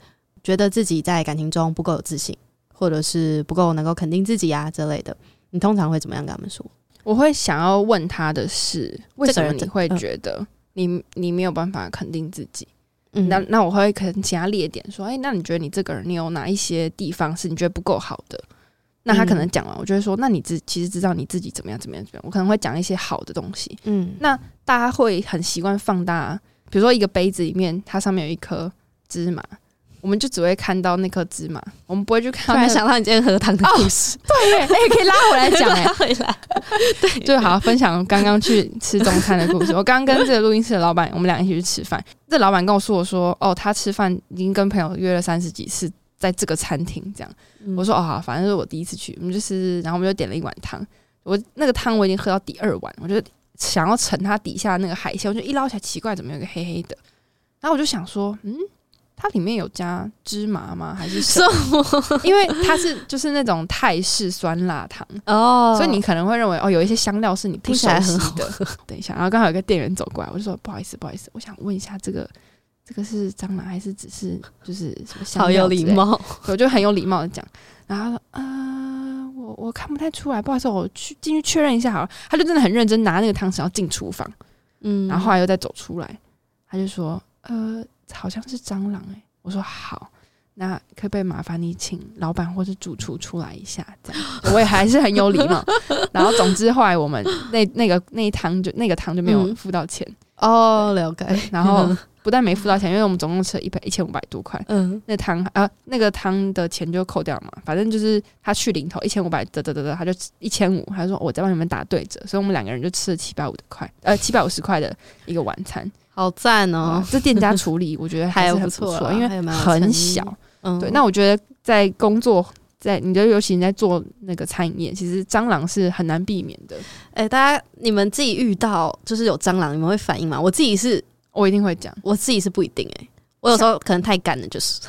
觉得自己在感情中不够有自信，或者是不够能够肯定自己啊之类的。你通常会怎么样跟他们说？我会想要问他的是，为什么你会觉得你你没有办法肯定自己？嗯，那那我会可能其他列点说，哎、欸，那你觉得你这个人，你有哪一些地方是你觉得不够好的？那他可能讲完，我就会说，那你自其实知道你自己怎么样怎么样怎么样？我可能会讲一些好的东西。嗯，那大家会很习惯放大，比如说一个杯子里面，它上面有一颗芝麻。我们就只会看到那颗芝麻，我们不会去看、那个。突然想到你今天喝汤的故事，哦、对，哎、欸，可以拉回来讲，哎，回来，对，就好好分享刚刚去吃中餐的故事。我刚刚跟这个录音室的老板，我们俩一起去吃饭。这老板跟我说，我说，哦，他吃饭已经跟朋友约了三十几次，在这个餐厅这样。嗯、我说，哦，好，反正是我第一次去，我们就是，然后我们就点了一碗汤。我那个汤我已经喝到第二碗，我就想要盛它底下那个海鲜，我就一捞起来奇怪，怎么有个黑黑的？然后我就想说，嗯。它里面有加芝麻吗？还是什么？因为它是就是那种泰式酸辣汤哦，所以你可能会认为哦，有一些香料是你不熟悉的。等一下，然后刚好有个店员走过来，我就说不好意思，不好意思，我想问一下这个这个是蟑螂还是只是就是什么？好有礼貌，我就很有礼貌的讲。然后他说呃，我我看不太出来，不好意思，我去进去确认一下好了。他就真的很认真拿那个汤匙要进厨房，嗯，然后后来又再走出来，他就说呃，好像是蟑螂哎、欸。我说好。那可不可以麻烦你请老板或是主厨出来一下？这样我也还是很有礼貌。然后总之后来我们那那个那一汤就那个汤就没有付到钱、嗯、哦，了解。然后不但没付到钱，因为我们总共吃了一百一千五百多块。嗯，那汤啊那个汤的钱就扣掉嘛，反正就是他去零头一千五百得得得得，他就一千五，他说我在帮你们打对折，所以我们两个人就吃了七百五的块，呃七百五十块的一个晚餐，好赞哦！这店家处理我觉得还是很不错，因为很小。嗯，对，那我觉得在工作，在你的尤其你在做那个餐饮业，其实蟑螂是很难避免的。哎、欸，大家你们自己遇到就是有蟑螂，你们会反应吗？我自己是，我一定会讲，我自己是不一定、欸。哎，我有时候可能太干了，就是。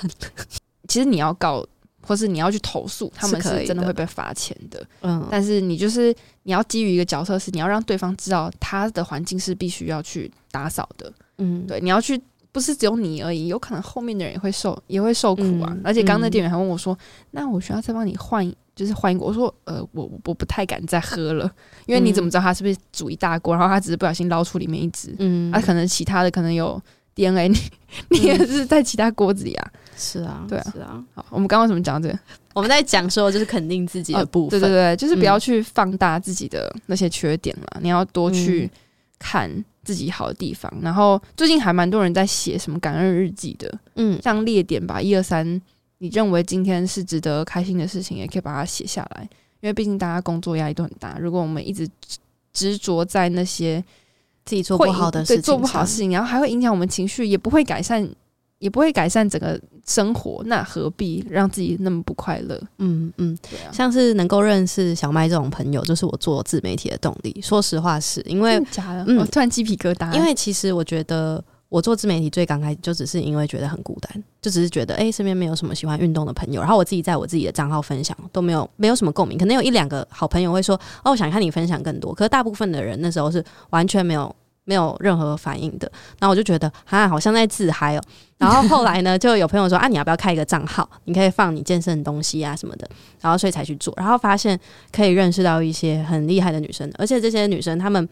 其实你要告，或是你要去投诉，他们是真的会被罚钱的。嗯，但是你就是你要基于一个角色，是你要让对方知道他的环境是必须要去打扫的。嗯，对，你要去。不是只有你而已，有可能后面的人也会受也会受苦啊！嗯、而且刚刚那店员还问我说：“嗯、那我需要再帮你换，就是换一个？”我说：“呃，我我不太敢再喝了，因为你怎么知道他是不是煮一大锅，然后他只是不小心捞出里面一只？嗯，啊，可能其他的可能有 DNA，你你也是在其他锅子里啊？是啊，对啊，是啊。好，我们刚刚怎么讲这个？我们在讲说就是肯定自己的部分，哦、对对对，就是不要去放大自己的那些缺点了，嗯、你要多去看。自己好的地方，然后最近还蛮多人在写什么感恩日记的，嗯，像列点吧，一二三，你认为今天是值得开心的事情，也可以把它写下来，因为毕竟大家工作压力都很大，如果我们一直执着在那些自己做不好的事情，做不好的事情，然后还会影响我们情绪，也不会改善。也不会改善整个生活，那何必让自己那么不快乐？嗯嗯，对啊，像是能够认识小麦这种朋友，就是我做自媒体的动力。说实话，是因为假的，嗯，我突然鸡皮疙瘩。因为其实我觉得我做自媒体最刚开始就只是因为觉得很孤单，就只是觉得哎，身边没有什么喜欢运动的朋友，然后我自己在我自己的账号分享都没有没有什么共鸣，可能有一两个好朋友会说哦，我想看你分享更多，可是大部分的人那时候是完全没有。没有任何反应的，然后我就觉得啊，好像在自嗨哦。然后后来呢，就有朋友说啊，你要不要开一个账号？你可以放你健身的东西啊什么的。然后所以才去做，然后发现可以认识到一些很厉害的女生，而且这些女生她们，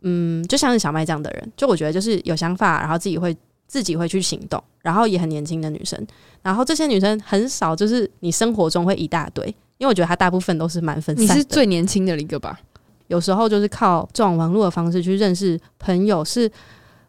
嗯，就像是小麦这样的人，就我觉得就是有想法，然后自己会自己会去行动，然后也很年轻的女生。然后这些女生很少，就是你生活中会一大堆，因为我觉得她大部分都是蛮分散的。你是最年轻的一个吧？有时候就是靠这种网络的方式去认识朋友，是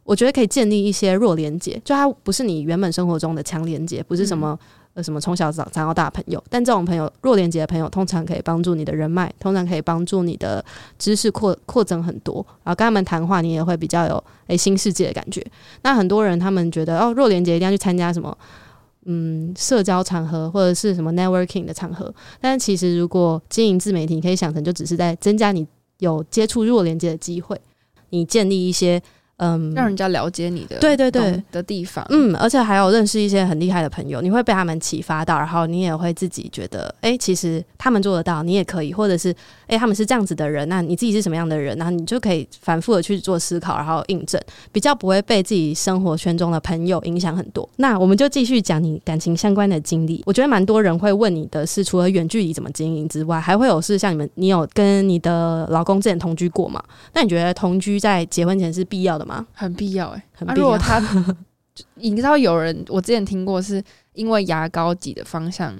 我觉得可以建立一些弱连接，就它不是你原本生活中的强连接，不是什么、嗯、呃什么从小长长到大的朋友，但这种朋友弱连接的朋友，通常可以帮助你的人脉，通常可以帮助你的知识扩扩增很多，然后跟他们谈话，你也会比较有诶、欸、新世界的感觉。那很多人他们觉得哦，弱连接一定要去参加什么嗯社交场合或者是什么 networking 的场合，但其实如果经营自媒体，你可以想成就只是在增加你。有接触弱连接的机会，你建立一些。嗯，让人家了解你的对对对的地方，嗯，而且还有认识一些很厉害的朋友，你会被他们启发到，然后你也会自己觉得，哎、欸，其实他们做得到，你也可以，或者是，哎、欸，他们是这样子的人，那你自己是什么样的人，然后你就可以反复的去做思考，然后印证，比较不会被自己生活圈中的朋友影响很多。那我们就继续讲你感情相关的经历。我觉得蛮多人会问你的是，除了远距离怎么经营之外，还会有是像你们，你有跟你的老公之前同居过吗？那你觉得同居在结婚前是必要的吗？很必要。啊、如果他，你知道有人，我之前听过是因为牙膏挤的方向、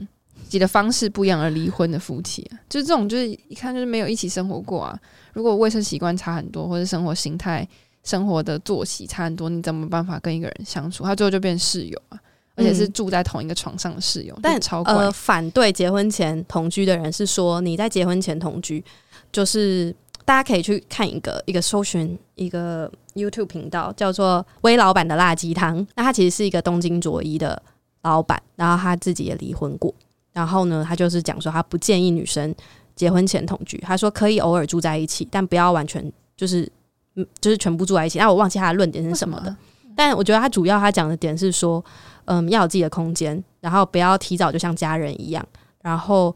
挤的方式不一样而离婚的夫妻，啊，就是这种就是一看就是没有一起生活过啊。如果卫生习惯差很多，或者生活形态、生活的作息差很多，你怎么办法跟一个人相处？他最后就变室友啊，而且是住在同一个床上的室友。嗯、但超呃，反对结婚前同居的人是说，你在结婚前同居就是。大家可以去看一个一个搜寻一个 YouTube 频道，叫做“威老板的辣鸡汤”。那他其实是一个东京卓一的老板，然后他自己也离婚过。然后呢，他就是讲说，他不建议女生结婚前同居。他说可以偶尔住在一起，但不要完全就是嗯，就是全部住在一起。那我忘记他的论点是什么的。但我觉得他主要他讲的点是说，嗯，要有自己的空间，然后不要提早就像家人一样。然后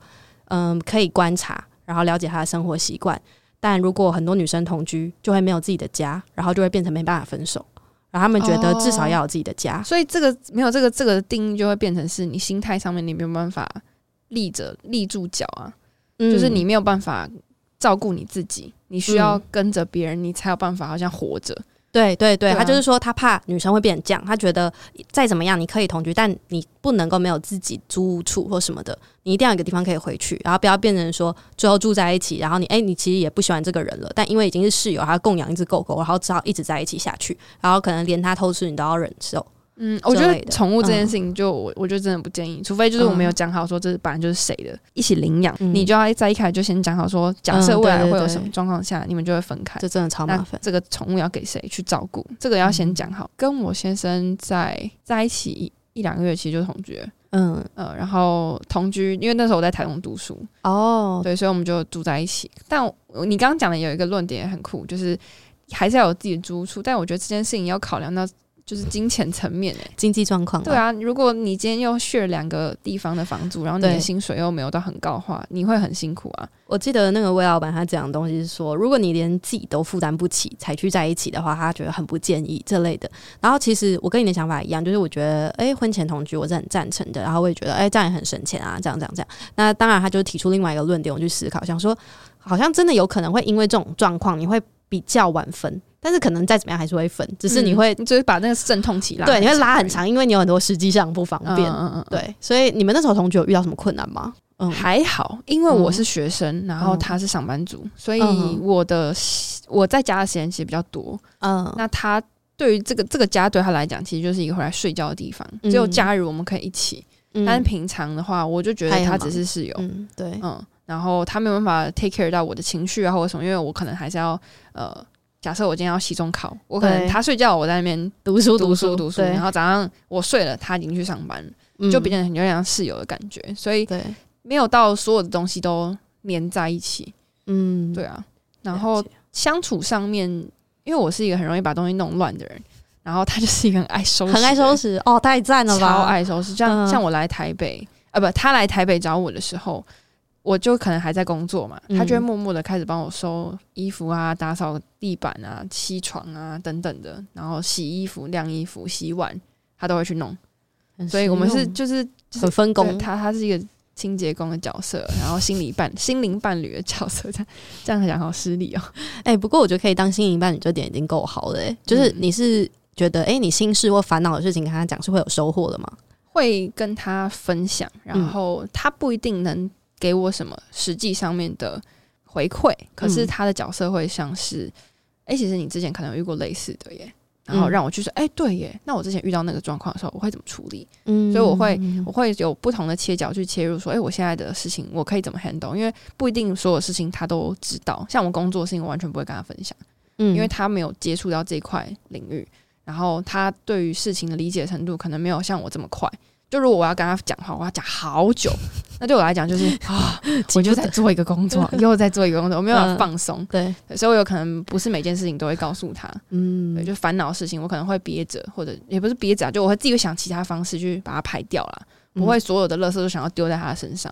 嗯，可以观察，然后了解他的生活习惯。但如果很多女生同居，就会没有自己的家，然后就会变成没办法分手。然后他们觉得至少要有自己的家。哦、所以这个没有这个这个定义，就会变成是你心态上面你没有办法立着立住脚啊，嗯、就是你没有办法照顾你自己，你需要跟着别人，你才有办法好像活着。对对对，对啊、他就是说他怕女生会变成这样，他觉得再怎么样你可以同居，但你不能够没有自己租屋处或什么的，你一定要有一个地方可以回去，然后不要变成说最后住在一起，然后你哎你其实也不喜欢这个人了，但因为已经是室友，还要供养一只狗狗，然后只好一直在一起下去，然后可能连他偷吃你都要忍受。嗯，我觉得宠物这件事情就，就我、嗯、我觉得真的不建议，除非就是我没有讲好说这是本来就是谁的，一起领养，嗯、你就要在一开始就先讲好说，假设未来会有什么状况下，你们就会分开，这真的超麻烦。这个宠物要给谁去照顾，这个要先讲好。嗯、跟我先生在在一起一一两个月，其实就同居，嗯呃，然后同居，因为那时候我在台东读书，哦，对，所以我们就住在一起。但你刚刚讲的有一个论点也很酷，就是还是要有自己的租处，但我觉得这件事情要考量到。就是金钱层面诶、欸，经济状况。对啊，如果你今天又 share 两个地方的房租，然后你的薪水又没有到很高的话，你会很辛苦啊。我记得那个魏老板他讲的东西是说，如果你连自己都负担不起才去在一起的话，他觉得很不建议这类的。然后其实我跟你的想法一样，就是我觉得诶、欸，婚前同居我是很赞成的。然后我也觉得诶、欸，这样也很省钱啊，这样这样这样。那当然，他就提出另外一个论点，我去思考，想说好像真的有可能会因为这种状况，你会比较晚分。但是可能再怎么样还是会分，只是你会、嗯、就是把那个阵痛期拉，对，你会拉很长，因为你有很多实际上不方便。嗯嗯嗯，对，所以你们那时候同学有遇到什么困难吗？嗯，还好，因为我是学生，嗯、然后他是上班族，嗯、所以我的我在家的时间其实比较多。嗯，那他对于这个这个家对他来讲，其实就是一个回来睡觉的地方，只有假日我们可以一起。嗯、但是平常的话，我就觉得他只是室友。嗯，对，嗯，然后他没有办法 take care 到我的情绪啊，或者什么，因为我可能还是要呃。假设我今天要期中考，我可能他睡觉，我在那边读书读书读书，然后早上我睡了，他已经去上班，就变成有点像室友的感觉，所以没有到所有的东西都黏在一起。嗯，对啊。然后相处上面，因为我是一个很容易把东西弄乱的人，然后他就是一个很爱收拾，很爱收拾哦，太赞了吧，超爱收拾。像像我来台北啊，不，他来台北找我的时候。我就可能还在工作嘛，他就会默默的开始帮我收衣服啊、打扫地板啊、漆床啊等等的，然后洗衣服、晾衣服、洗碗，他都会去弄。所以我们是就是很分工，他他是一个清洁工的角色，然后心理伴 心灵伴侣的角色，这样这样讲好失礼哦。哎、欸，不过我觉得可以当心灵伴侣这点已经够好了、欸。就是你是觉得哎、欸，你心事或烦恼的事情跟他讲是会有收获的吗？会跟他分享，然后他不一定能。给我什么实际上面的回馈？可是他的角色会像是，哎、嗯欸，其实你之前可能有遇过类似的耶，然后让我去说，哎、欸，对耶，那我之前遇到那个状况的时候，我会怎么处理？嗯，所以我会我会有不同的切角去切入，说，哎、欸，我现在的事情我可以怎么 handle？因为不一定所有事情他都知道，像我工作的事情，我完全不会跟他分享，嗯，因为他没有接触到这块领域，然后他对于事情的理解程度可能没有像我这么快。就如果我要跟他讲话，我要讲好久。那对我来讲，就是 啊，我就在做一个工作，又在做一个工作，我没有办法放松、嗯。对，所以我有可能不是每件事情都会告诉他。嗯，对，就烦恼的事情，我可能会憋着，或者也不是憋着啊，就我会自己想其他方式去把它排掉了。不会所有的垃圾都想要丢在他的身上。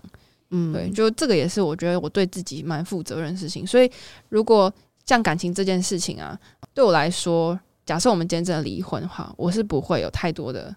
嗯，对，就这个也是我觉得我对自己蛮负责任的事情。所以如果像感情这件事情啊，对我来说，假设我们今天真的离婚的话，我是不会有太多的。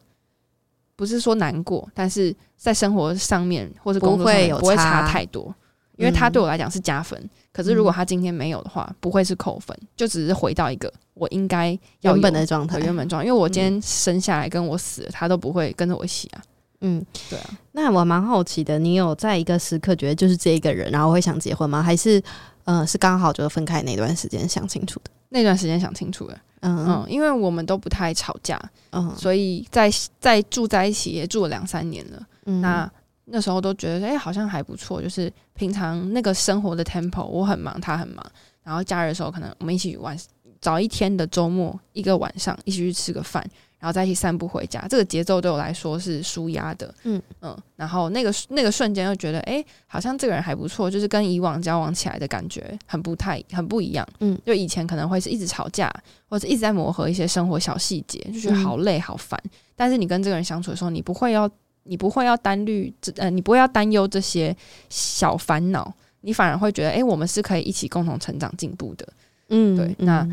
不是说难过，但是在生活上面或者工作上面不会差太多，因为他对我来讲是加分。嗯、可是如果他今天没有的话，不会是扣分，就只是回到一个我应该原本的状态，原本状态。因为我今天生下来跟我死了，他都不会跟着我一起啊。嗯，对啊。那我蛮好奇的，你有在一个时刻觉得就是这一个人，然后会想结婚吗？还是呃，是刚好就分开那段时间想清楚的？那段时间想清楚的。嗯嗯，因为我们都不太吵架，嗯，所以在在住在一起也住了两三年了。嗯，那那时候都觉得，哎、欸，好像还不错。就是平常那个生活的 tempo，我很忙，他很忙。然后假日的时候，可能我们一起玩，早一天的周末，一个晚上一起去吃个饭。然后再去散步回家，这个节奏对我来说是舒压的。嗯嗯，然后那个那个瞬间又觉得，哎，好像这个人还不错，就是跟以往交往起来的感觉很不太很不一样。嗯，就以前可能会是一直吵架，或者一直在磨合一些生活小细节，就觉得好累好烦。嗯，但是你跟这个人相处的时候，你不会要你不会要担虑这呃，你不会要担忧这些小烦恼，你反而会觉得，哎，我们是可以一起共同成长进步的。嗯，对。那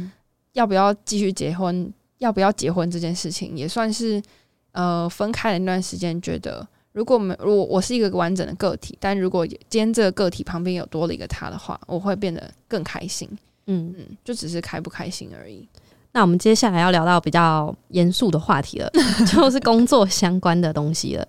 要不要继续结婚？要不要结婚这件事情，也算是呃分开的那段时间，觉得如果没如果我是一个完整的个体，但如果今天这个个体旁边有多了一个他的话，我会变得更开心。嗯嗯，就只是开不开心而已。那我们接下来要聊到比较严肃的话题了，就是工作相关的东西了。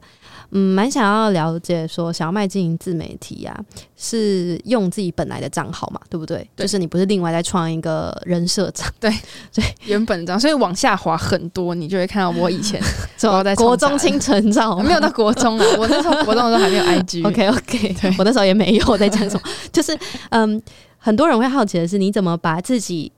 嗯，蛮想要了解说，小麦经营自媒体啊，是用自己本来的账号嘛，对不对？对，就是你不是另外再创一个人设账，对对，原本这样，所以往下滑很多，你就会看到我以前 走在国中清晨照，没有到国中啊，我那时候国中的时候还没有 IG。OK OK，对，我那时候也没有在讲什么，就是嗯，很多人会好奇的是，你怎么把自己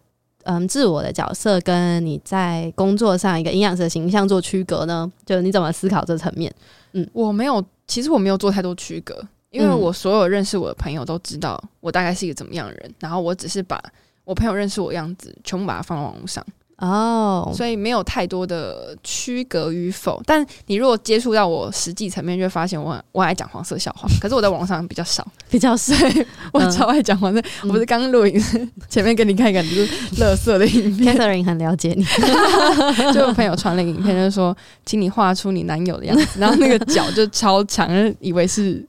嗯自我的角色跟你在工作上一个营养师的形象做区隔呢？就你怎么思考这层面？嗯，我没有，其实我没有做太多区隔，因为我所有认识我的朋友都知道我大概是一个怎么样的人，然后我只是把我朋友认识我的样子全部把它放到网络上。哦，oh. 所以没有太多的区隔与否，但你如果接触到我实际层面，就会发现我我爱讲黄色笑话，可是我在网上比较少，比较少。我超爱讲黄色，嗯、我不是刚录影 前面给你看一个就是乐色的影片，Catherine 很了解你，就我朋友传了影片，就是说请你画出你男友的样子，然后那个脚就超长，以为是，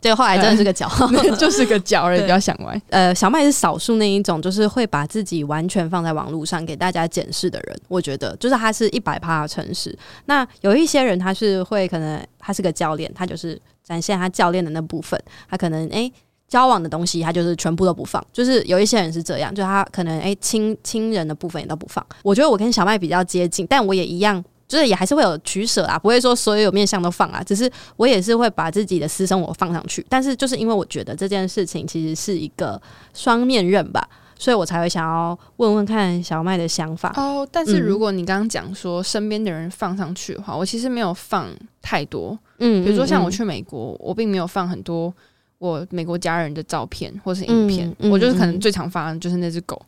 结果后来真的是个脚，就是个脚而已，不要想歪。呃，小麦是少数那一种，就是会把自己完全放在网络上给大家检。是的人，我觉得就是他是一百趴的诚实。那有一些人他是会可能他是个教练，他就是展现他教练的那部分。他可能诶、交往的东西他就是全部都不放。就是有一些人是这样，就他可能诶亲亲人的部分也都不放。我觉得我跟小麦比较接近，但我也一样，就是也还是会有取舍啊，不会说所有面相都放啊。只是我也是会把自己的私生活放上去。但是就是因为我觉得这件事情其实是一个双面刃吧。所以我才会想要问问看小麦的想法哦。但是如果你刚刚讲说身边的人放上去的话，嗯、我其实没有放太多。嗯，比如说像我去美国，嗯、我并没有放很多我美国家人的照片或是影片。嗯、我就是可能最常发的就是那只狗，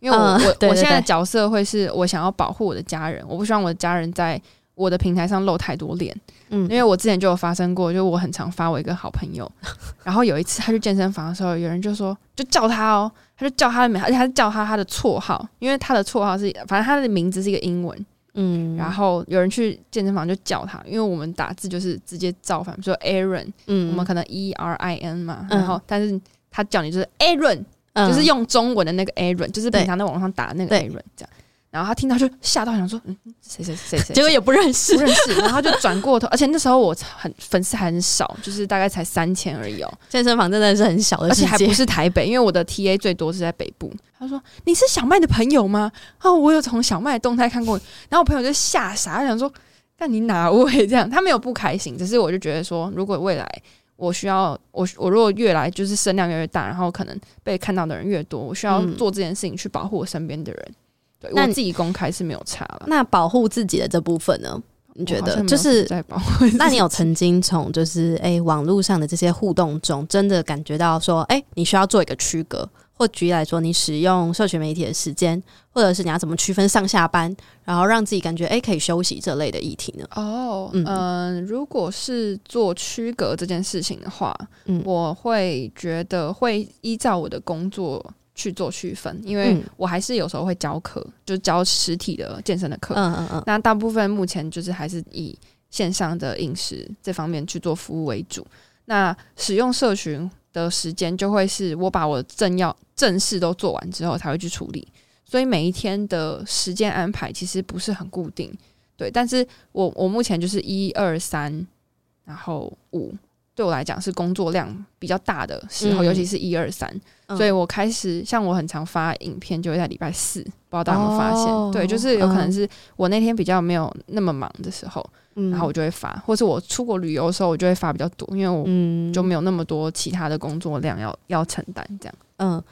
因为我、嗯、我 我现在的角色会是我想要保护我的家人，我不希望我的家人在我的平台上露太多脸。嗯，因为我之前就有发生过，就我很常发我一个好朋友，然后有一次他去健身房的时候，有人就说就叫他哦。他就叫他的名，而且他是叫他他的绰号，因为他的绰号是，反正他的名字是一个英文，嗯，然后有人去健身房就叫他，因为我们打字就是直接造反，比如说 Aaron，嗯，我们可能 E R I N 嘛，然后但是他叫你就是 Aaron，嗯，就是用中文的那个 Aaron，就是平常在网上打那个 Aaron 这样。然后他听到就吓到，想说嗯，谁谁谁谁，结果也不认识，不认识。然后就转过头，而且那时候我很粉丝还很少，就是大概才三千而已哦。健身房真的是很小的，而且还不是台北，因为我的 TA 最多是在北部。他说：“你是小麦的朋友吗？”哦，我有从小麦的动态看过。然后我朋友就吓傻，想说：“那你哪位？”这样他没有不开心，只是我就觉得说，如果未来我需要我我如果越来就是声量越来越大，然后可能被看到的人越多，我需要做这件事情去保护我身边的人。那你自己公开是没有差了。那保护自己的这部分呢？你觉得就是在保护？那你有曾经从就是哎、欸、网络上的这些互动中，真的感觉到说，哎、欸，你需要做一个区隔？或举例来说，你使用社群媒体的时间，或者是你要怎么区分上下班，然后让自己感觉哎、欸、可以休息这类的议题呢？哦，嗯、呃，如果是做区隔这件事情的话，嗯，我会觉得会依照我的工作。去做区分，因为我还是有时候会教课，嗯、就教实体的健身的课。嗯嗯嗯。那大部分目前就是还是以线上的饮食这方面去做服务为主。那使用社群的时间就会是我把我正要正事都做完之后才会去处理，所以每一天的时间安排其实不是很固定。对，但是我我目前就是一二三，然后五。对我来讲是工作量比较大的时候，嗯、尤其是一二三，所以我开始像我很常发影片，就会在礼拜四，不知道大家有没有发现？哦、对，就是有可能是我那天比较没有那么忙的时候，嗯、然后我就会发，或是我出国旅游的时候，我就会发比较多，因为我就没有那么多其他的工作量要要承担，这样。嗯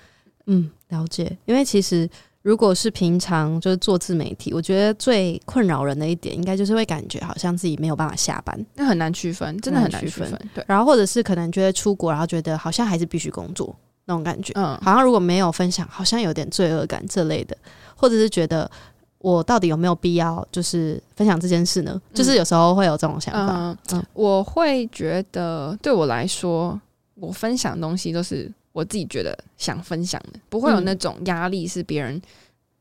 嗯，了解，因为其实。如果是平常就是做自媒体，我觉得最困扰人的一点，应该就是会感觉好像自己没有办法下班，那很难区分，真的很难区分。对，然后或者是可能觉得出国，然后觉得好像还是必须工作那种感觉，嗯，好像如果没有分享，好像有点罪恶感这类的，或者是觉得我到底有没有必要就是分享这件事呢？嗯、就是有时候会有这种想法。嗯，嗯我会觉得对我来说，我分享的东西都是。我自己觉得想分享的，不会有那种压力，是别人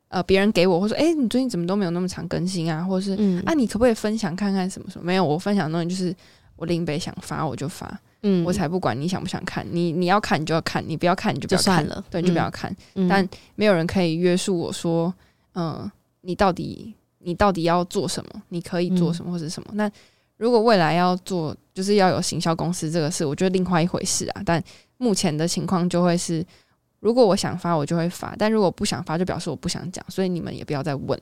呃别人给我，或者说哎，你最近怎么都没有那么常更新啊，或者是、嗯、啊，你可不可以分享看看什么什么？没有，我分享的东西就是我林北想发我就发，嗯，我才不管你想不想看，你你要看你就要看，你不要看你就不要看了，对，你就不要看。嗯、但没有人可以约束我说，嗯、呃，你到底你到底要做什么？你可以做什么或者什么？嗯、那如果未来要做，就是要有行销公司这个事，我觉得另外一回事啊。但目前的情况就会是，如果我想发，我就会发；但如果不想发，就表示我不想讲。所以你们也不要再问，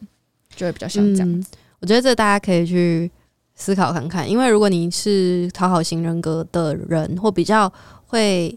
就会比较像这样子。嗯，我觉得这大家可以去思考看看，因为如果你是讨好型人格的人，或比较会。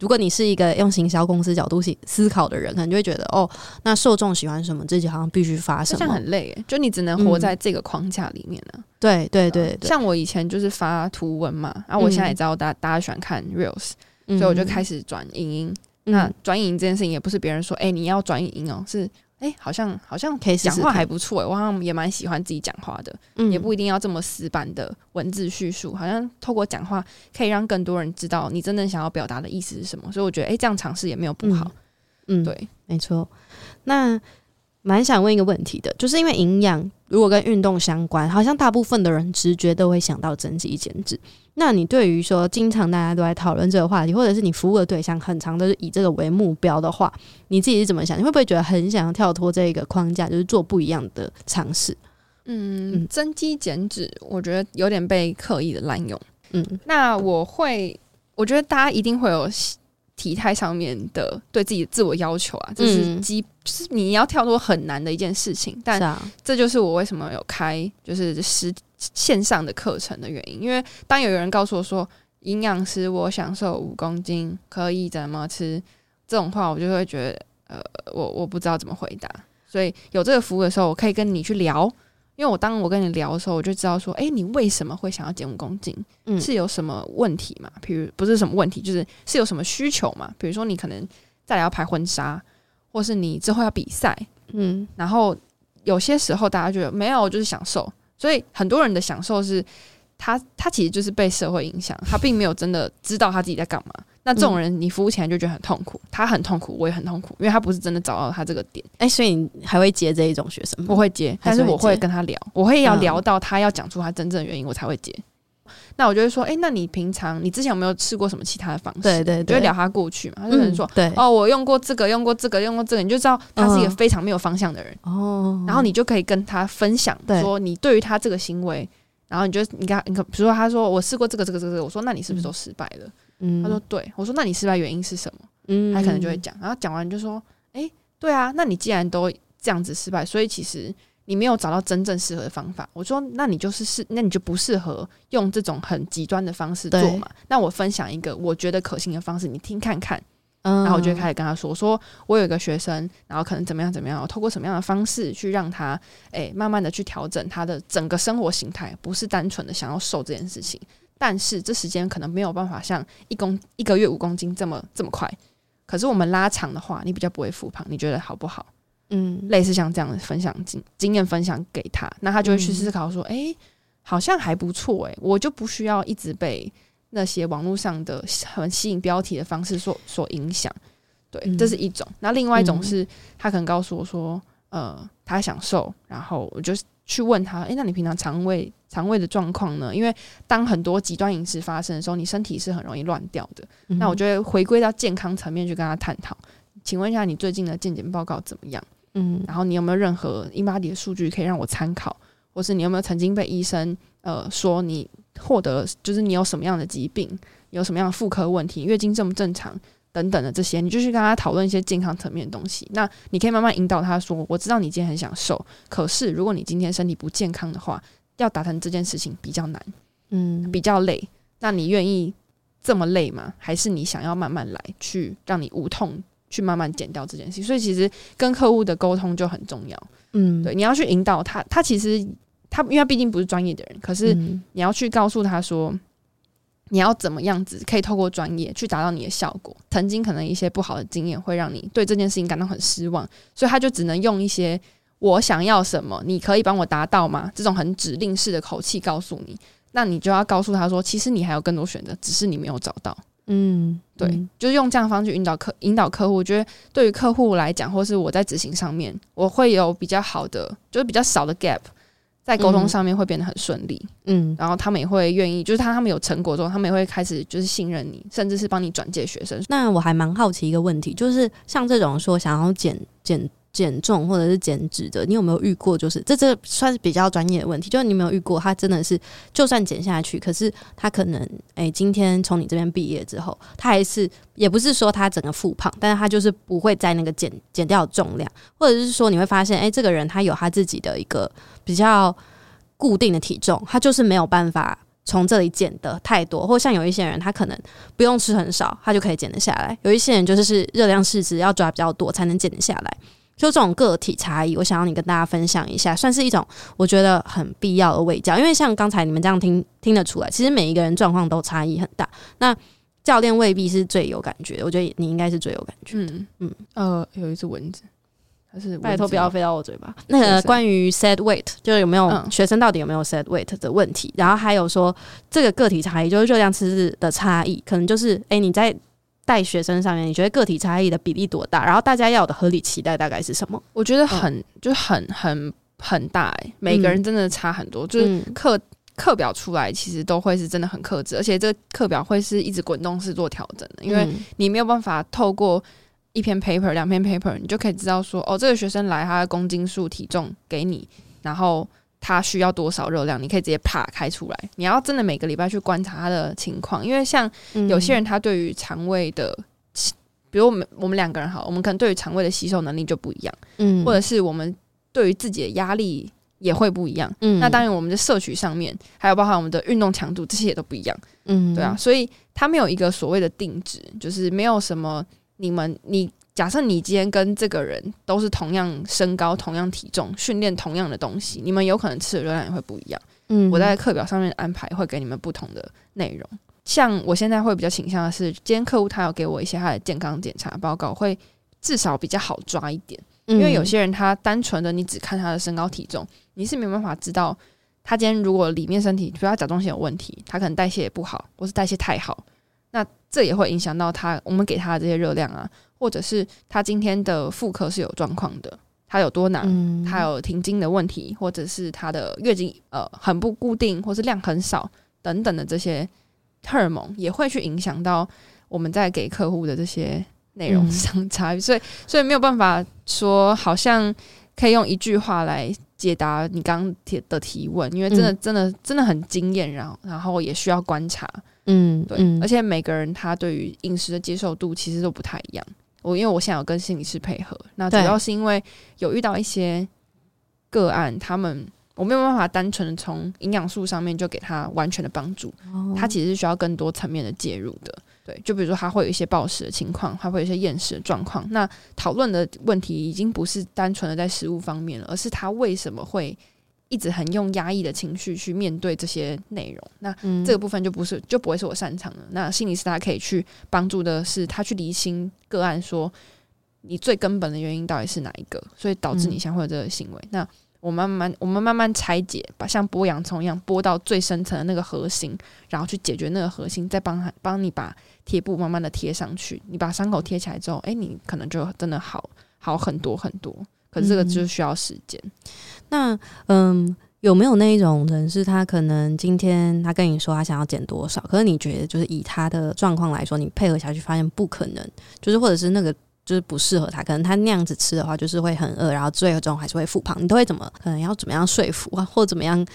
如果你是一个用行销公司角度思思考的人，可能就会觉得哦，那受众喜欢什么，自己好像必须发什么，这样很累。就你只能活在这个框架里面呢、啊嗯。对对对，对，像我以前就是发图文嘛，然、啊、后我现在也知道大家大家喜欢看 reels，、嗯、所以我就开始转影音。嗯、那转影音这件事情也不是别人说，哎、欸，你要转影音哦，是。哎、欸，好像好像可以讲话还不错哎，我好像也蛮喜欢自己讲话的，嗯，也不一定要这么死板的文字叙述，好像透过讲话可以让更多人知道你真正想要表达的意思是什么，所以我觉得哎、欸，这样尝试也没有不好，嗯，对，没错。那蛮想问一个问题的，就是因为营养如果跟运动相关，好像大部分的人直觉都会想到增肌减脂。那你对于说，经常大家都在讨论这个话题，或者是你服务的对象很长都是以这个为目标的话，你自己是怎么想？你会不会觉得很想要跳脱这个框架，就是做不一样的尝试？嗯，增肌减脂，我觉得有点被刻意的滥用。嗯，那我会，我觉得大家一定会有体态上面的对自己的自我要求啊，这是基，就是你要跳脱很难的一件事情。但这就是我为什么有开，就是实。线上的课程的原因，因为当有人告诉我说营养师，我想瘦五公斤，可以怎么吃这种话，我就会觉得呃，我我不知道怎么回答。所以有这个服务的时候，我可以跟你去聊，因为我当我跟你聊的时候，我就知道说，诶，你为什么会想要减五公斤？嗯，是有什么问题嘛？比如不是什么问题，就是是有什么需求嘛？比如说你可能再来要拍婚纱，或是你之后要比赛，嗯，然后有些时候大家觉得没有，就是享受。所以很多人的享受是他，他其实就是被社会影响，他并没有真的知道他自己在干嘛。那这种人，你服务起来就觉得很痛苦，他很痛苦，我也很痛苦，因为他不是真的找到他这个点。哎、欸，所以你还会接这一种学生吗？不会接，但是我会跟他聊，我会要聊到他要讲出他真正的原因，我才会接。那我就会说，哎、欸，那你平常你之前有没有试过什么其他的方式？对对对，就会聊他过去嘛。他就可能说，对哦，我用过这个，用过这个，用过这个，你就知道他是一个非常没有方向的人哦。然后你就可以跟他分享，说你对于他这个行为，然后你就你跟他，你可比如说他说我试过这个这个这个，我说那你是不是都失败了？嗯，他说对，我说那你失败原因是什么？嗯，他可能就会讲，然后讲完就说，哎、欸，对啊，那你既然都这样子失败，所以其实。你没有找到真正适合的方法，我说那你就是适，那你就不适合用这种很极端的方式做嘛。那我分享一个我觉得可行的方式，你听看看。嗯，然后我就开始跟他说，我说我有一个学生，然后可能怎么样怎么样，我透过什么样的方式去让他，哎，慢慢的去调整他的整个生活形态，不是单纯的想要瘦这件事情。但是这时间可能没有办法像一公一个月五公斤这么这么快。可是我们拉长的话，你比较不会复胖，你觉得好不好？嗯，类似像这样的分享经经验分享给他，那他就会去思考说，哎、嗯欸，好像还不错，哎，我就不需要一直被那些网络上的很吸引标题的方式所所影响。对、嗯，这是一种。那另外一种是他可能告诉我说，呃，他想瘦，然后我就去问他，哎、欸，那你平常肠胃肠胃的状况呢？因为当很多极端饮食发生的时候，你身体是很容易乱掉的、嗯。那我就会回归到健康层面去跟他探讨。请问一下，你最近的健检报告怎么样？嗯，然后你有没有任何 InBody 的数据可以让我参考，或是你有没有曾经被医生呃说你获得就是你有什么样的疾病，有什么样的妇科问题，月经正不正常等等的这些，你就去跟他讨论一些健康层面的东西。那你可以慢慢引导他说，我知道你今天很想瘦，可是如果你今天身体不健康的话，要达成这件事情比较难，嗯，比较累。那你愿意这么累吗？还是你想要慢慢来，去让你无痛？去慢慢减掉这件事情，所以其实跟客户的沟通就很重要。嗯，对，你要去引导他，他其实他因为他毕竟不是专业的人，可是你要去告诉他说，你要怎么样子可以透过专业去达到你的效果。曾经可能一些不好的经验会让你对这件事情感到很失望，所以他就只能用一些我想要什么，你可以帮我达到吗？这种很指令式的口气告诉你，那你就要告诉他说，其实你还有更多选择，只是你没有找到。嗯，对，嗯、就是用这样的方式引导客引导客户。我觉得对于客户来讲，或是我在执行上面，我会有比较好的，就是比较少的 gap，在沟通上面会变得很顺利。嗯，然后他们也会愿意，就是他他们有成果之后，他们也会开始就是信任你，甚至是帮你转介学生。那我还蛮好奇一个问题，就是像这种说想要减减。减重或者是减脂的，你有没有遇过？就是这这算是比较专业的问题，就是你有没有遇过他真的是就算减下去，可是他可能诶、今天从你这边毕业之后，他还是也不是说他整个复胖，但是他就是不会在那个减减掉重量，或者是说你会发现，诶、这个人他有他自己的一个比较固定的体重，他就是没有办法从这里减的太多，或像有一些人他可能不用吃很少，他就可以减得下来；有一些人就是是热量适值要抓比较多才能减得下来。就这种个体差异，我想要你跟大家分享一下，算是一种我觉得很必要的卫教。因为像刚才你们这样听听得出来，其实每一个人状况都差异很大。那教练未必是最有感觉，我觉得你应该是最有感觉。嗯嗯呃，有一只蚊子，还是拜托不要飞到我嘴巴。那个关于 set weight，就是有没有学生到底有没有 set weight 的问题？然后还有说这个个体差异，就是热量吃的差异，可能就是哎、欸、你在。带学生上面，你觉得个体差异的比例多大？然后大家要有的合理期待大概是什么？我觉得很、嗯、就是很很很大哎、欸，每个人真的差很多。嗯、就是课课表出来，其实都会是真的很克制，而且这个课表会是一直滚动式做调整的，因为你没有办法透过一篇 paper、两篇 paper，你就可以知道说，哦，这个学生来他的公斤数、体重给你，然后。他需要多少热量？你可以直接啪开出来。你要真的每个礼拜去观察它的情况，因为像有些人他对于肠胃的，比如我们我们两个人好，我们可能对于肠胃的吸收能力就不一样，嗯，或者是我们对于自己的压力也会不一样，嗯，那当然我们的摄取上面，还有包含我们的运动强度这些也都不一样，嗯，对啊，所以它没有一个所谓的定值，就是没有什么你们你。假设你今天跟这个人都是同样身高、同样体重、训练同样的东西，你们有可能吃的热量也会不一样。嗯，我在课表上面安排会给你们不同的内容。像我现在会比较倾向的是，今天客户他有给我一些他的健康检查报告，会至少比较好抓一点。因为有些人他单纯的你只看他的身高体重，你是没办法知道他今天如果里面身体，比如他甲状腺有问题，他可能代谢也不好，或是代谢太好，那这也会影响到他我们给他的这些热量啊。或者是他今天的妇科是有状况的，他有多囊，嗯、他有停经的问题，或者是他的月经呃很不固定，或是量很少等等的这些荷尔蒙，也会去影响到我们在给客户的这些内容上差异。嗯、所以，所以没有办法说好像可以用一句话来解答你刚刚提的提问，因为真的、嗯、真的真的很惊艳，然后然后也需要观察。嗯，对，嗯、而且每个人他对于饮食的接受度其实都不太一样。我因为我现在有跟心理师配合，那主要是因为有遇到一些个案，他们我没有办法单纯的从营养素上面就给他完全的帮助，他其实是需要更多层面的介入的。对，就比如说他会有一些暴食的情况，他会有一些厌食的状况，那讨论的问题已经不是单纯的在食物方面了，而是他为什么会。一直很用压抑的情绪去面对这些内容，那这个部分就不是就不会是我擅长的。那心理师他可以去帮助的是他去厘清个案，说你最根本的原因到底是哪一个，所以导致你现在会有这个行为。嗯、那我慢慢我们慢慢拆解，把像剥洋葱一样剥到最深层的那个核心，然后去解决那个核心，再帮他帮你把贴布慢慢的贴上去。你把伤口贴起来之后，哎、欸，你可能就真的好好很多很多。可是这个就需要时间。嗯那嗯，有没有那一种人是他可能今天他跟你说他想要减多少，可是你觉得就是以他的状况来说，你配合下去发现不可能，就是或者是那个就是不适合他，可能他那样子吃的话就是会很饿，然后最终还是会复胖，你都会怎么可能要怎么样说服啊，或怎么样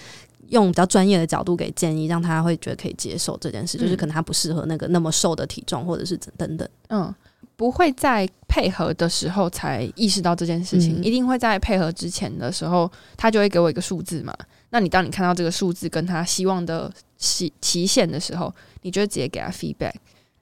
用比较专业的角度给建议，让他会觉得可以接受这件事，就是可能他不适合那个那么瘦的体重，或者是等等，嗯。不会在配合的时候才意识到这件事情，嗯、一定会在配合之前的时候，他就会给我一个数字嘛。那你当你看到这个数字跟他希望的期期限的时候，你就直接给他 feedback。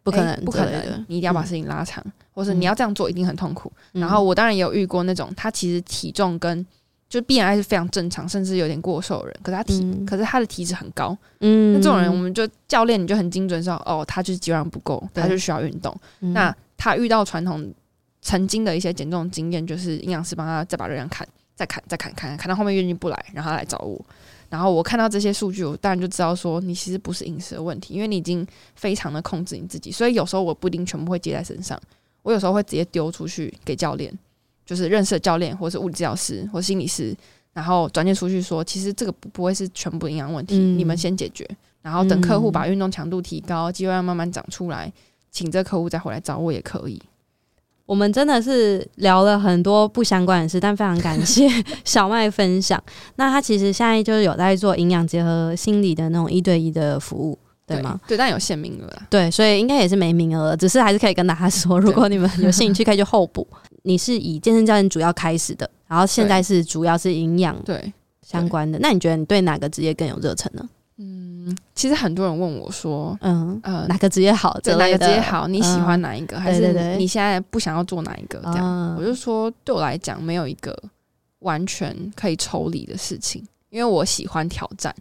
不可能，不可能，你一定要把事情拉长，嗯、或者你要这样做一定很痛苦。嗯、然后我当然也有遇过那种，他其实体重跟就 BMI 是非常正常，甚至有点过瘦的人，可是他体，嗯、可是他的体脂很高。嗯，那这种人我们就教练你就很精准说，哦，他就是肌肉量不够，他就需要运动。嗯、那他遇到传统曾经的一些减重经验，就是营养师帮他再把热量砍，再砍，再砍，砍，砍到后面月经不来，然后他来找我。然后我看到这些数据，我当然就知道说你其实不是饮食的问题，因为你已经非常的控制你自己。所以有时候我不一定全部会接在身上，我有时候会直接丢出去给教练，就是认识的教练，或是物理治疗师，或心理师，然后转介出去说，其实这个不不会是全部营养问题，你们先解决，然后等客户把运动强度提高，肌肉量慢慢长出来，请这客户再回来找我也可以。我们真的是聊了很多不相关的事，但非常感谢 小麦分享。那他其实现在就是有在做营养结合心理的那种一对一的服务，对吗？对，但有限名额。对，所以应该也是没名额，只是还是可以跟大家说，如果你们有兴趣，可以去候补。你是以健身教练主要开始的，然后现在是主要是营养对相关的。那你觉得你对哪个职业更有热忱呢？嗯，其实很多人问我说，嗯呃，哪个职业好？哪个职业好？你喜欢哪一个？还是你现在不想要做哪一个？这样，我就说，对我来讲，没有一个完全可以抽离的事情，因为我喜欢挑战，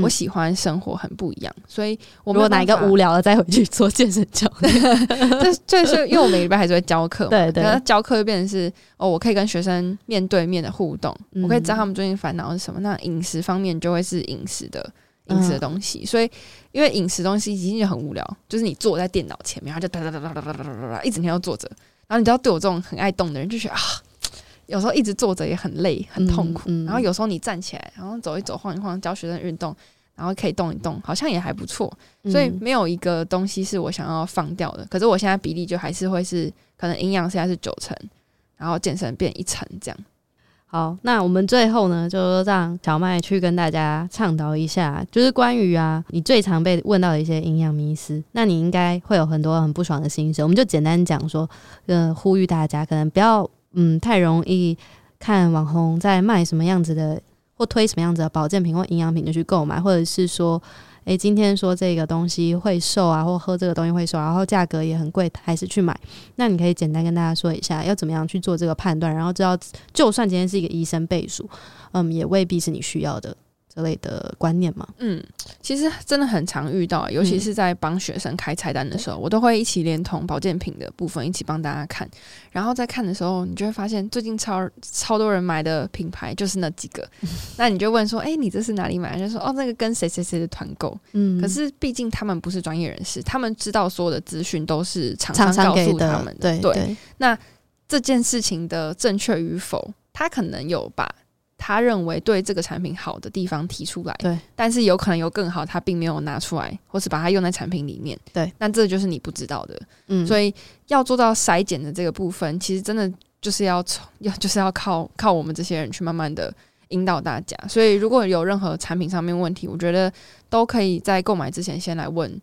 我喜欢生活很不一样，所以我没有哪一个无聊了再回去做健身教练。这这是因为我每个礼拜还是会教课，对对，教课就变成是哦，我可以跟学生面对面的互动，我可以知道他们最近烦恼是什么。那饮食方面就会是饮食的。饮食的东西，所以因为饮食东西已经就很无聊，就是你坐在电脑前面，然后就哒哒哒哒哒哒哒哒哒，一整天都坐着。然后你知道，对我这种很爱动的人，就觉得啊，有时候一直坐着也很累，很痛苦。然后有时候你站起来，然后走一走，晃一晃，教学生运动，然后可以动一动，好像也还不错。所以没有一个东西是我想要放掉的。可是我现在比例就还是会是，可能营养现在是九成，然后健身变一成这样。好，那我们最后呢，就让小麦去跟大家倡导一下，就是关于啊，你最常被问到的一些营养迷思。那你应该会有很多很不爽的心声，我们就简单讲说，呃，呼吁大家可能不要，嗯，太容易看网红在卖什么样子的，或推什么样子的保健品或营养品就去购买，或者是说。诶，今天说这个东西会瘦啊，或喝这个东西会瘦，然后价格也很贵，还是去买？那你可以简单跟大家说一下，要怎么样去做这个判断，然后知道，就算今天是一个医生背书，嗯，也未必是你需要的。这类的观念吗？嗯，其实真的很常遇到，尤其是在帮学生开菜单的时候，嗯、我都会一起连同保健品的部分一起帮大家看。然后在看的时候，你就会发现最近超超多人买的品牌就是那几个。嗯、那你就问说：“哎、欸，你这是哪里买？”就说：“哦，那个跟谁谁谁的团购。”嗯，可是毕竟他们不是专业人士，他们知道所有的资讯都是厂商告诉他们的。的对，对，那这件事情的正确与否，他可能有把。他认为对这个产品好的地方提出来，对，但是有可能有更好，他并没有拿出来，或是把它用在产品里面，对，那这就是你不知道的，嗯，所以要做到筛检的这个部分，其实真的就是要从要 就是要靠靠我们这些人去慢慢的引导大家。所以如果有任何产品上面问题，我觉得都可以在购买之前先来问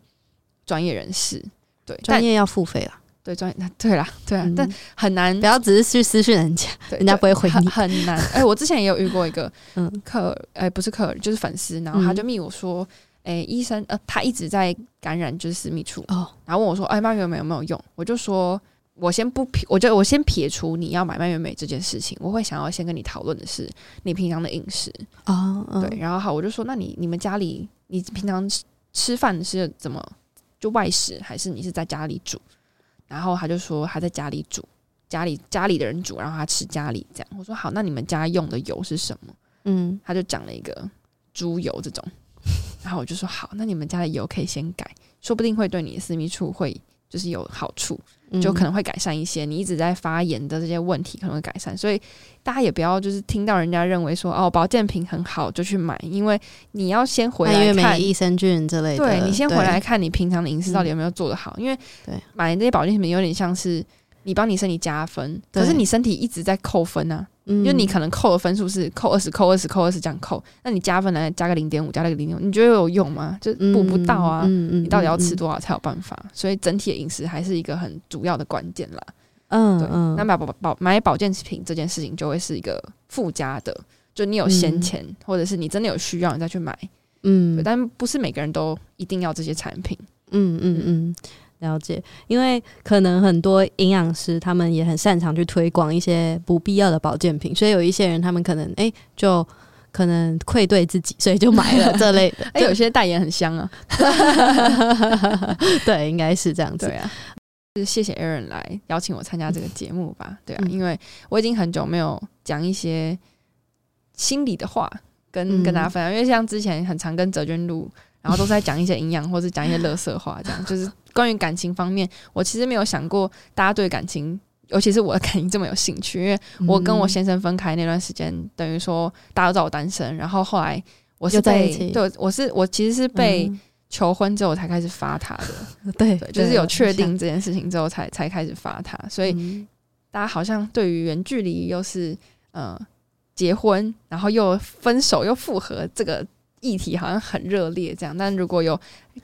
专业人士，对，专业要付费了。对专业，对啦，对啊，嗯、但很难，不要只是去私讯人家，人家不会回你，很难。哎、欸，我之前也有遇过一个 客，哎、欸，不是客，就是粉丝，然后他就密我说，哎、欸，医生，呃，他一直在感染就是私密处，哦，然后问我说，哎，蔓越莓有没有用？我就说，我先不撇，我就我先撇除你要买蔓越莓这件事情，我会想要先跟你讨论的是你平常的饮食啊，哦、对，然后好，我就说，那你你们家里你平常吃吃饭是怎么就外食，还是你是在家里煮？然后他就说他在家里煮，家里家里的人煮，然后他吃家里这样。我说好，那你们家用的油是什么？嗯，他就讲了一个猪油这种。然后我就说好，那你们家的油可以先改，说不定会对你的私密处会就是有好处。就可能会改善一些，你一直在发炎的这些问题可能会改善，所以大家也不要就是听到人家认为说哦保健品很好就去买，因为你要先回来看益生菌之类的，对，你先回来看你平常的饮食到底有没有做得好，因为买这些保健品有点像是你帮你身体加分，可是你身体一直在扣分啊。因为你可能扣的分数是扣二十，扣二十，扣二十这样扣，那你加分来加个零点五，加个零点五，你觉得有用吗？就补不到啊！嗯嗯、你到底要吃多少才有办法？所以整体的饮食还是一个很主要的关键啦。嗯，对。那买保保买保健品这件事情就会是一个附加的，就你有闲钱，嗯、或者是你真的有需要，你再去买。嗯，但不是每个人都一定要这些产品。嗯嗯嗯。嗯了解，因为可能很多营养师他们也很擅长去推广一些不必要的保健品，所以有一些人他们可能哎、欸、就可能愧对自己，所以就买了 这类的。哎，有些代言很香啊，对，应该是这样子。对啊，就是谢谢 Aaron 来邀请我参加这个节目吧。对啊，因为我已经很久没有讲一些心里的话。跟跟大家分享，嗯、因为像之前很常跟泽娟录，然后都是在讲一些营养 或者讲一些乐色话，这样就是关于感情方面，我其实没有想过大家对感情，尤其是我的感情这么有兴趣，因为我跟我先生分开那段时间，嗯、等于说大家都知道我单身，然后后来我是被对，我是我其实是被求婚之后才开始发他的，嗯、对，对，就是有确定这件事情之后才才开始发他，所以、嗯、大家好像对于远距离又是呃。结婚，然后又分手又复合，这个议题好像很热烈，这样。但如果有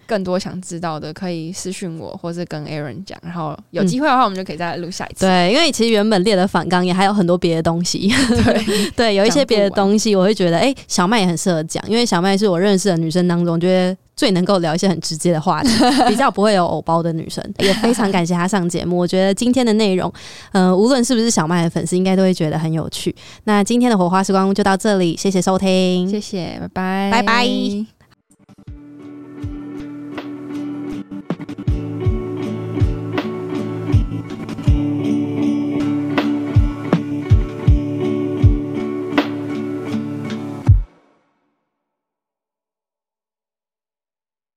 更多想知道的，可以私讯我，或是跟 Aaron 讲。然后有机会的话，我们就可以再来录下一次。对，因为其实原本列的反纲也还有很多别的东西。对 对，有一些别的东西，我会觉得，哎，小麦也很适合讲，因为小麦是我认识的女生当中，觉得。最能够聊一些很直接的话题，比较不会有偶包的女生，也非常感谢她上节目。我觉得今天的内容，呃，无论是不是小麦的粉丝，应该都会觉得很有趣。那今天的火花时光就到这里，谢谢收听，谢谢，拜拜，拜拜。